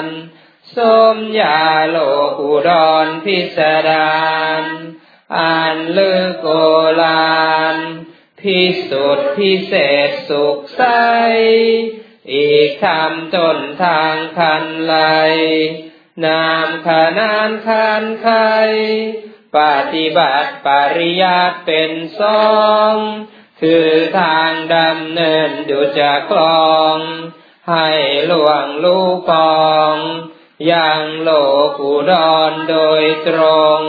น สมยาโลกุดรพิสดารอ่านลือโกลานพิสุทธิพิเศษสุขใส อีกคำต้นทางคันไล นามขนานคันไขปฏิบัติปริยัติเป็นสอง คือทางดำเนินดูจะคลอง ให้หลวงลูกปอง ยังโลกุดรโดยตรง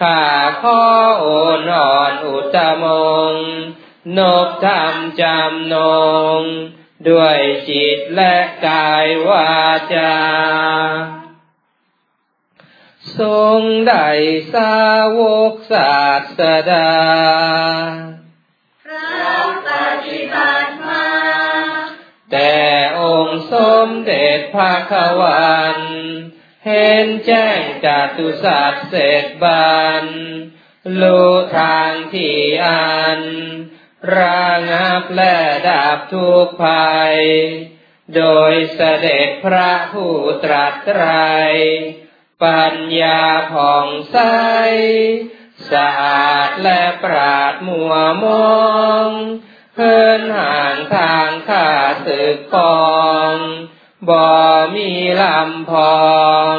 ข้าข้อโอนอ่อนอุตตมง นบธรรมจำนง ด้วยจิตและกายวาจา ทรงได้สาวกศาสดา สมเด็จพระขวันเห็นแจ้งจาตุสัตว์เสร็จบันรู้ทางที่อันระงับและดับทุกภัย โดยเสด็จพระผู้ตรัสไตร ปัญญาผ่องใส สะอาดและปราดมัวมอง เพิ่นห่างทางข้าศึกกองบ่มีลำพอง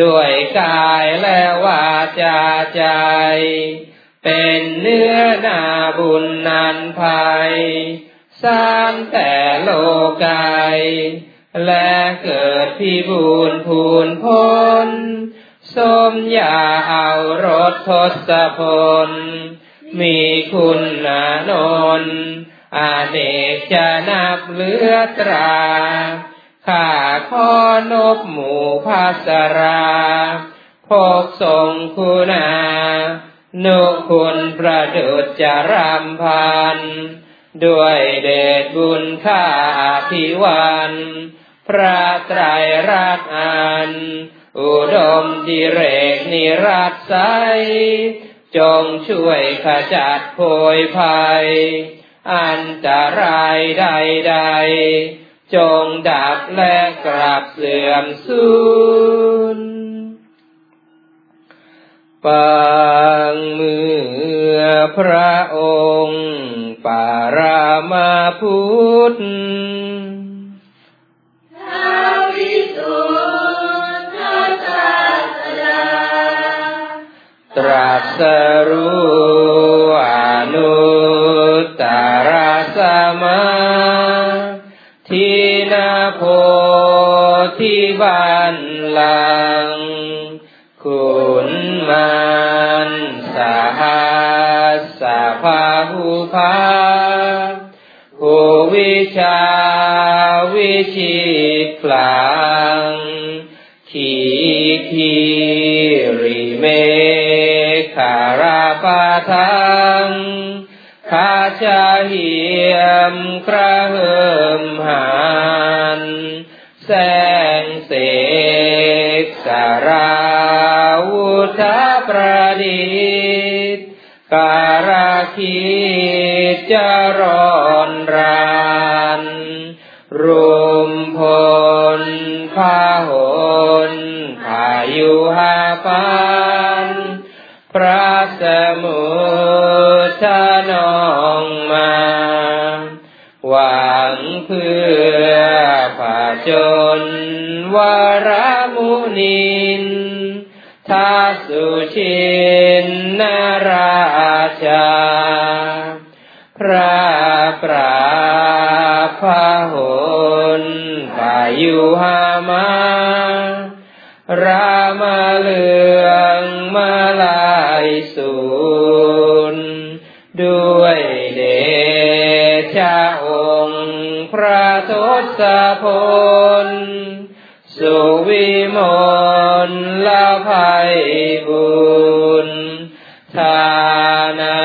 ด้วยกายและวาจาใจ เป็นเนื้อนาบุญนันภัย สร้างแต่โลกายและเกิดพิบูรพูนพ้น สมยาเอารถทศพล มีคุณนานนอาเนกจะนับเหลือตราข้าขอนบหมู่ภาสราพกทรงคุณา นุคุณประดุจจารำพัน ด้วยเดชบุญข้าอภิวัน พระไตรรัตน์อัน อุดมดิเรกนิรัตไซ จงช่วยขจัดโพยภัย อันตรายใดๆ จงดับและกลับเสื่อมสูญปังเมื่อพระองค์ ปารามาพุทธ สรู้อนุตตรสมาทินาโพธิบันลัง คุณมันสหัสสะพาหุภาภูวิชาวิชิตพลัง ขีคีริเม ทังคาจาเหียมกระเหิมหันแสงเสกสาราวุธประดิษฐ์การาคิจรอนรานรุมพลพาหนพายุหาปันพระ มุทนองมา หวังเพื่อผาจนวรมุนินทาสุชินนราชา พระปราพาหนพายุหามารามาเลืองมาลายสู ทศพล สุวิมลละภัยบุญทานา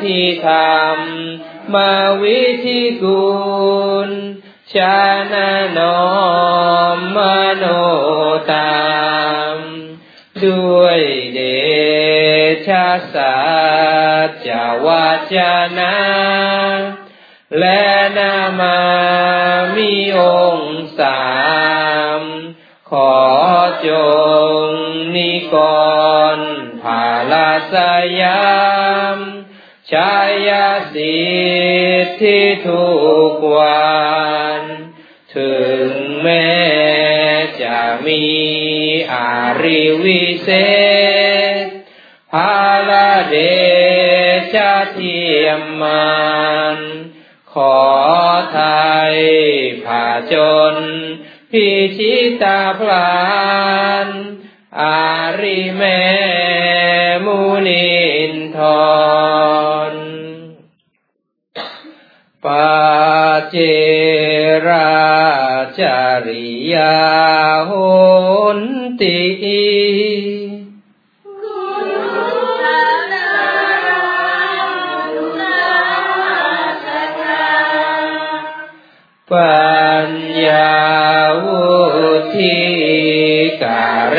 ที่ทำมาวิธีกุลชาณนอมมโนตามด้วยเดชะสัจจวาจนะและน นิกรภาลาสยามชายาสิทธิทุกวันถึงแม้จะมีอาริวิเศษภาลาเดชะเทียมมันขอไทยผ่าจนพิชิตาพลาน อาริแมมุนินทรปาเจราจาริยาโหนติปัญญาวุธิกาเร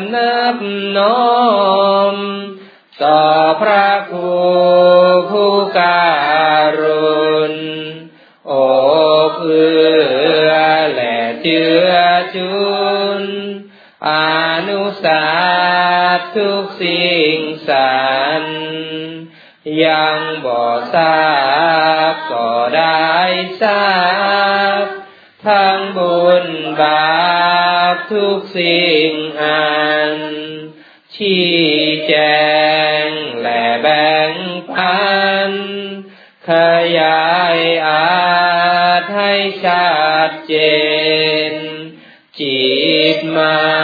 ำนับน้อม ต่อพระครูผู้การุณโอเพื่อแหละเจือจุน อนุสาสทุกสิ่งสรรยังบ่ทราบก็ได้ทราบ ทั้งบุญบาปทุกสิ่ง ชี้แจงและแบ่งปัน ขยายอาจให้ชัดเจน จิตมา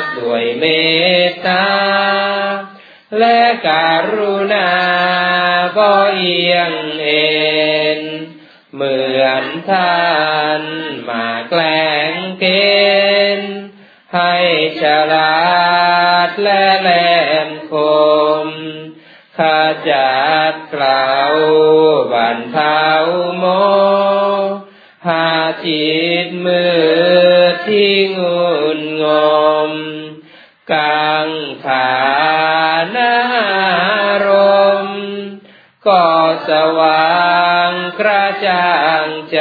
กด้วยเมตตา และการุณาก็เอียงเอ็น เหมือนท่าน จัดเกลาบันเทาโมหาทิตมืดที่งุนงม กังขานารม ก็สว่างกระจ่างใจ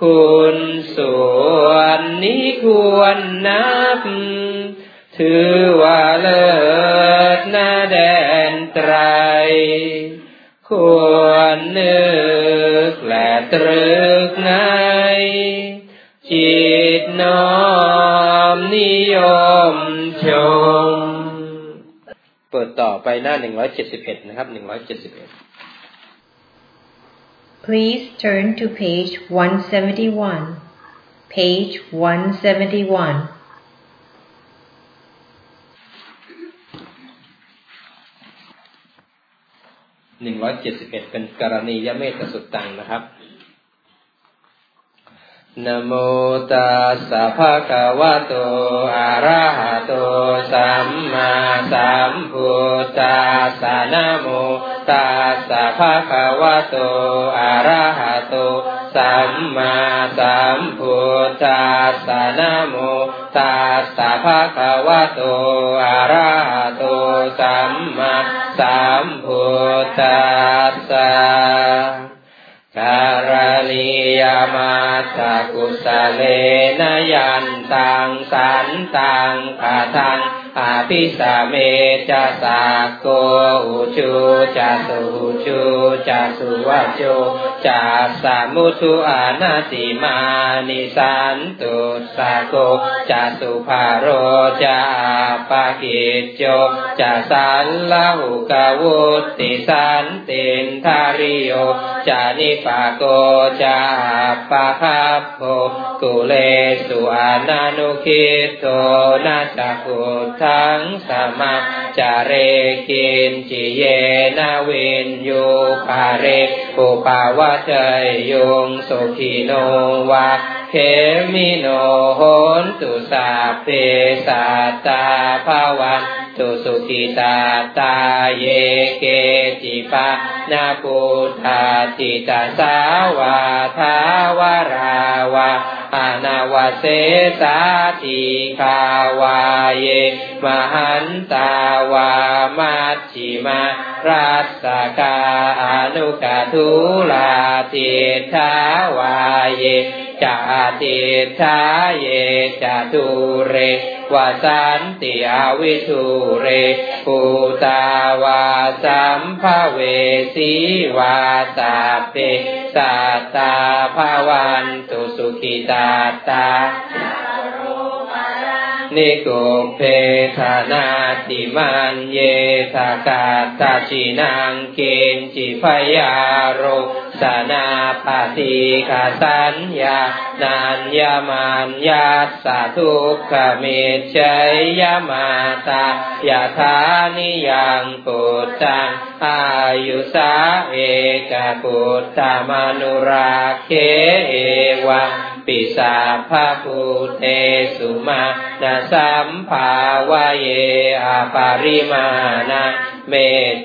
คุณส่วนนี้ควรนับ ถือว่า ควรนึกและตรึกใน จิตน้อมนิยมชม เปิดต่อไปหน้าหนึ่งร้อยเจ็ดสิบเอ็ดนะครับหนึ่งร้อยเจ็ดสิบเอ็ด Please turn to page 171. Page 171. หนึ่งร้อยเจ็ดสิบเอ็ดเป็นกรณียเมตสุตตังนะครับนะโมตัสสะภะคะวะโต อะระหะโต สัมมาสัมพุทธัสสะนโมตัสสะภะคะวะโต อะระหะโต สัมมาสัมพุทธัสสะนโม ตัสสะภะคะวะโตอะระหะโตสัมมาสัมพุทธัสสะการณียามาสกุสเลนยันตังสันตังปะทัง อาภิสาเมจะสาโกอุชูจะสุชูจะสุวะโจจะสามุทุอานาติมานิสันตุสาโกจะสุภาโรจะปะกิจโจจะสันละหุกวุติสันตินทาริโยจะนิปาโกจะปะคัพโพกุเลสุอานานุคิตโตนาจักุทงสมาจาเรกินจิเยนาวินยูปาเรปุปาวะเจยยุงสุขีโนวะเขมิโนโหนตุสาเพสัตตาภาวัน ตุสุขิตาตาเยเกจิปะนาปุทธาติตาสาวาทาวาราวาอนาวาเสสาติคาวาเย มหันตาวามัชชิมารัสสกาอนุกาทุลาติทาวาเย จาติทาเยจะทุเรวาสันติอาวิทุเรภูตาวาสัมภเวสีวาตาเปสัตตาภาวันตุสุขิตาตา นิโกเพธานาติมันเยสากาตาชินังเกณจิพยาโรสนาปฏิกาสัญญานัญญามันยัสสะทุกขเมชัยยมาตายาธานิยังปุตตังอายุสาเอกปุตตมนุราเคเอวัง ปิสาภาภูเตสุมานาสัมภาวะเยอาปาริมานาเม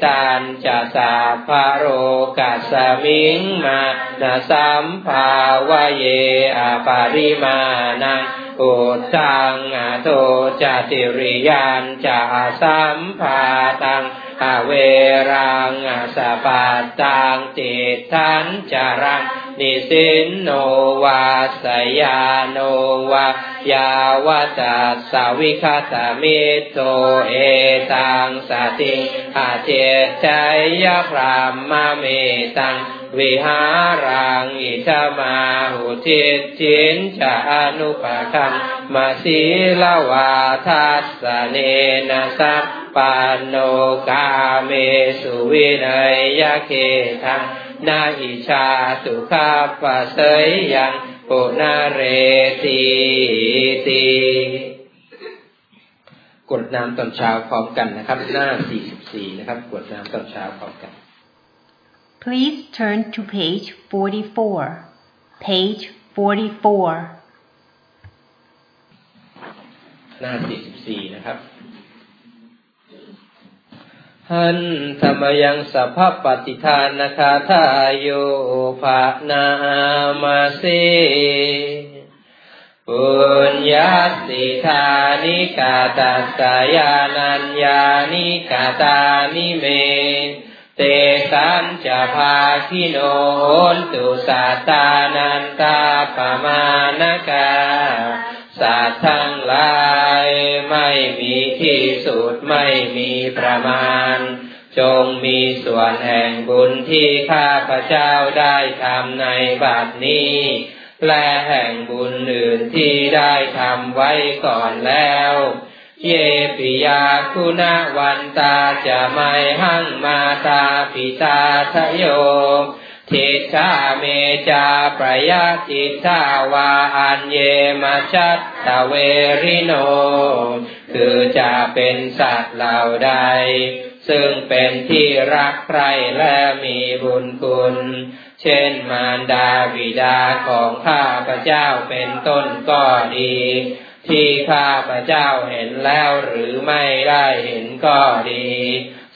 ตันจะสาภโรกัสมิงมานาสัมภาวะเยอาปาริมานาอุตังอาโทจติริยานจะสัมภาตังอเวรังอาสปาตังติทันจารังนิสินโนวาสยาโนวายาวจัสสาวิคตามิโตเอตังสติอาเจจยพรามมาเมตัง วิหารังอิจมาหุทิจินจะอนุปคัมมาสีลวาทัสสเนนะสัพปันโนกาเมสุวินัยยะเคทังนาอิชาสุขาปะเสยยังปุนาเรตีตีกดน้ำตอนเช้าพร้อมกันนะครับ หน้า 44 นะครับ กดน้ำตอนเช้าพร้อมกัน Please turn to page 44. Page 44. หน้า 44 นะครับ หันธรรมยังสัพพปฏิทานนาคาทายโยภานามาเสปุญญาสิธานิกาตัสยานัญญานิกาตานิเม เตสันจะภาคิโนโหนตุสัตตานันตาปมานกาสัตว์ทั้งหลายไม่มีที่สุดไม่มีประมาณ จงมีส่วนแห่งบุญที่ข้าพระเจ้าได้ทำในบัดนี้ และแห่งบุญอื่นที่ได้ทำไว้ก่อนแล้ว เยปิยาคุณวันตาจะไม่หั่งมาตาปิตาทะโยทิชาเมจาประยาติทาวาอันเยมาชัตตะเวริโน คือจะเป็นสัตว์เหล่าใด ซึ่งเป็นที่รักใครและมีบุญคุณ เช่นมารดาบิดาของข้าพระเจ้าเป็นต้นก็ดี ที่ข้าพระเจ้าเห็นแล้วหรือไม่ได้เห็นก็ดี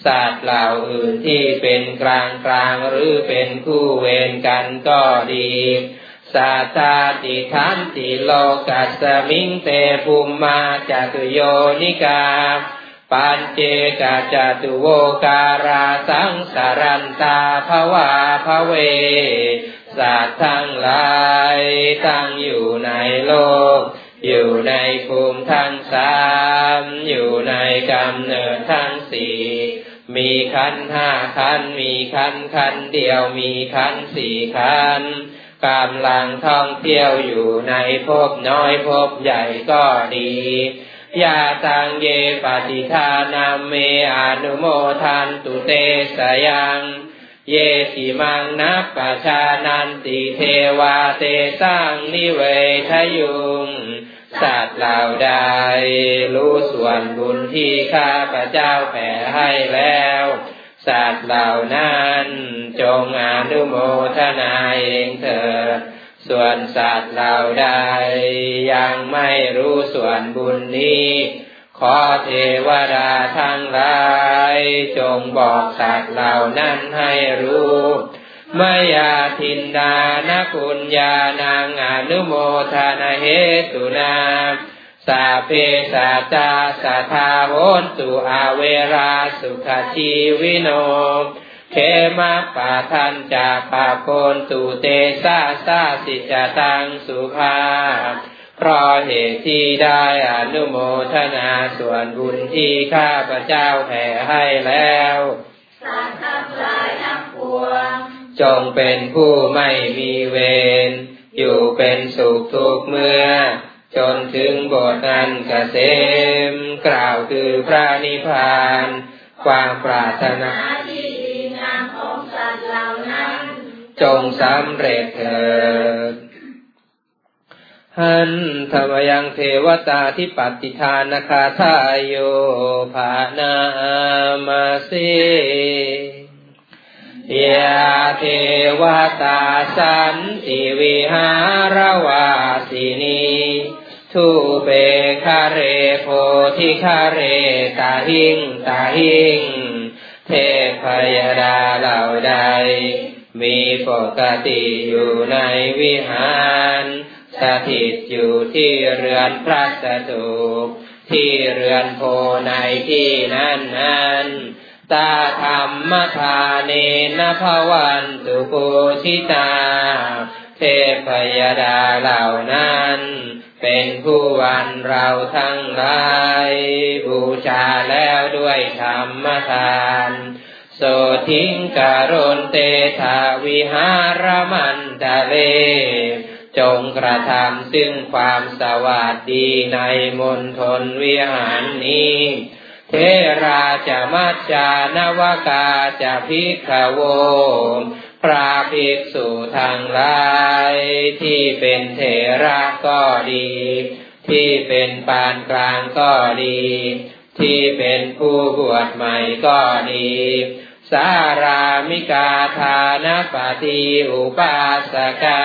สัตว์เหล่าอื่นที่เป็นกลางกลางหรือเป็นคู่เวรกันก็ดีสัตตาติทันติโลกัสมิงเตภูมมาจตุโยนิกา ปัญเจกาจตุโวการาสังสารันตาภวาภเวสัตว์ทั้งหลายตั้งอยู่ในโลก อยู่ในภูมิทั้งสามอยู่ในกำเนิดทั้งสี่มีคันห้าคันมีคันคันเดียวมีคันสี่คันกำลังท่องเที่ยวอยู่ในภพน้อยภพใหญ่ก็ดียาตังเยปฏิทานาเมอนุโมทันตุเตสยัง เยติมังนับปชานันติเทวาเตสังนิเวทยุง สัตว์เหล่าใด รู้ส่วนบุญที่ข้าพระเจ้าแผ่ให้แล้ว สัตว์เหล่านั้นจงอนุโมทนาเองเถิดส่วนสัตว์เหล่าใดยังไม่รู้ส่วนบุญนี้ ขอเทวดาทั้งหลาย จงบอกสัตว์เหล่านั้นให้รู้มยาทินดานคุณญาณังอนุโมทนาเหตุนาสาเพสาจาสัทธาโหนตุอาเวราสุขชีวิโนเขมาปาทันจาปาโคนตุเตสาสาสิจตังสุภา เพราะเหตุที่ได้อนุโมทนาส่วนบุญที่ข้าพระเจ้าแผ่ให้แล้วสัตว์ทั้งหลายทั้งปวงจงเป็นผู้ไม่มีเวรอยู่เป็นสุขทุกเมื่อ จนถึงบทนั้นเกษมกล่าวคือพระนิพพาน ความปรารถนาที่ดีงามของสัตว์เหล่านั้น จงสำเร็จเถิด หันธรรมยังเทวตาที่ปฏิทานคาทายโยภานามาสียาเทวตาสันติวิหารวาสินีทุเปคาเรโพธิคาเรตาหิงตาหิง เทพยดาเหล่าใด มีปกติอยู่ในวิหาร สถิตอยู่ที่เรือนพระสถูปที่เรือนโพในที่นั้นนั้นตาธรรมทาเนนภวันตุปูชิตา เทพยดาเหล่านั้น เป็นผู้วันเราทั้งหลาย บูชาแล้วด้วยธรรมทานโสทิงการนเตถาวิหารมันตะเล จงกระทำซึ่งความสวัสดีในมณฑลวิหารนี้ เทราจะมัจจานวกาจะพิกโวพระภิกษุทางหลายที่เป็นเทระก็ดี ที่เป็นปานกลางก็ดี ที่เป็นผู้บวชใหม่ก็ดีสารามิกาทานปฏิอุปาสกา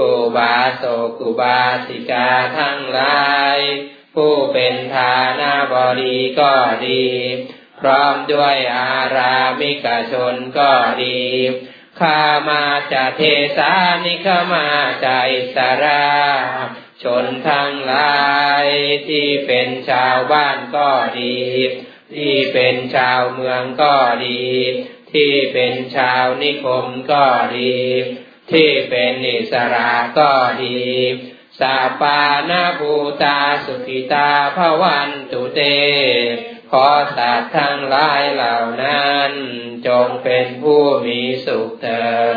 อุบาสกุบาสิกาทั้งหลาย ผู้เป็นฐานาบดีก็ดีพพร้อมด้วยอารามิกชนก็ดีข้ามาจะเทสานิขมาจาอิสราชนทั้งหลายที่เป็นชาวบ้านก็ดี ที่เป็นชาวเมืองก็ดี ที่เป็นชาวนิคมก็ดี ที่เป็นอิสระก็ดีสาปานาภูตาสุขิตาภวันตุเต ขอสัตว์ทั้งหลายเหล่านั้น จงเป็นผู้มีสุขเถิด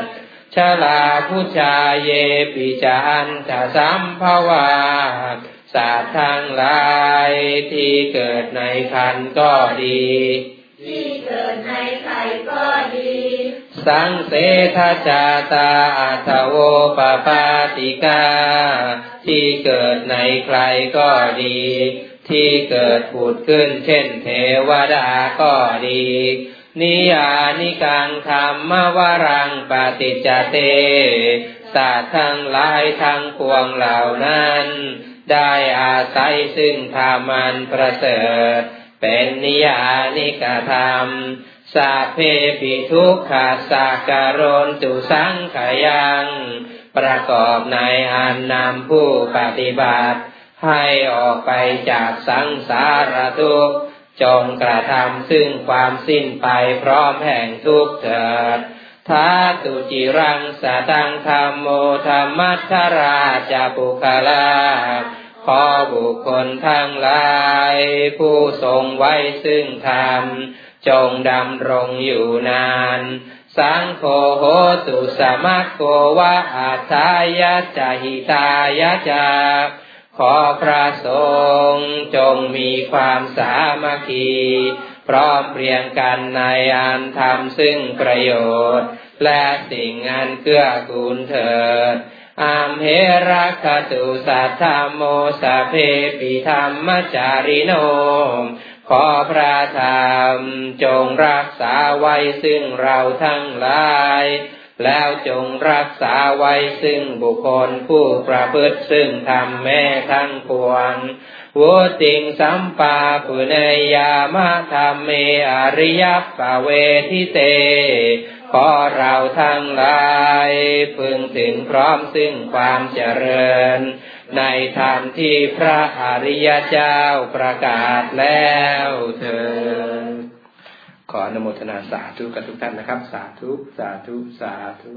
ชลาผู้ชาเยปิจานจะสัมภวาสัตว์ทั้งหลายที่เกิดในคันก็ดี ที่เกิดในไข่ก็ดี สังเสทจาตาอัตโวปปาติกา ที่เกิดในใครก็ดี ที่เกิดผุดขึ้นเช่นเทวดาก็ดี นิยานิกังธรรมวรังปฏิจจเตศาสตร์ทั้งหลายทั้งปวงเหล่านั้น ได้อาศัยซึ่งธรรมันประเสริฐ เป็นนิยานิกธรรม สาเพปิทุกขาสาการนตุสังขยัง ประกอบในอันนำผู้ปฏิบัติ ให้ออกไปจากสังสารทุกข์จงกระทำซึ่งความสิ้นไปพร้อมแห่งทุกข์เถิดทาตุจิรังสตังธรรมโมธรรมัทราจาปุคลาขอบุคคลทั้งหลาย ผู้ทรงไว้ซึ่งธรรม จงดำรงอยู่นาน สังโฆโหตุสมัคโกวะอาทายะจหิตายะจาขอพระสงฆ์จงมีความสามัคคีพร้อมเพรียงกันในอันทำซึ่งประโยชน์ และสิ่งอันเกื้อกูลเถิดอามเหรัคตุสัทธมโมสะเพปิธรรมจาริโน ขอพระธรรมจงรักษาไว้ซึ่งเราทั้งหลาย แล้วจงรักษาไว้ซึ่งบุคคลผู้ประพฤติซึ่งทำแม่ทั้งปวงวุติงสัมปาปุเนยามะธรรมเมอริยปะเวทิเต เราทั้งหลายพึงถึงพร้อมซึ่งความเจริญ ในธรรมที่พระอริยเจ้าประกาศแล้วเถิดขออนุโมทนาสาธุกับทุกท่านนะครับ สาธุ สาธุ สาธุ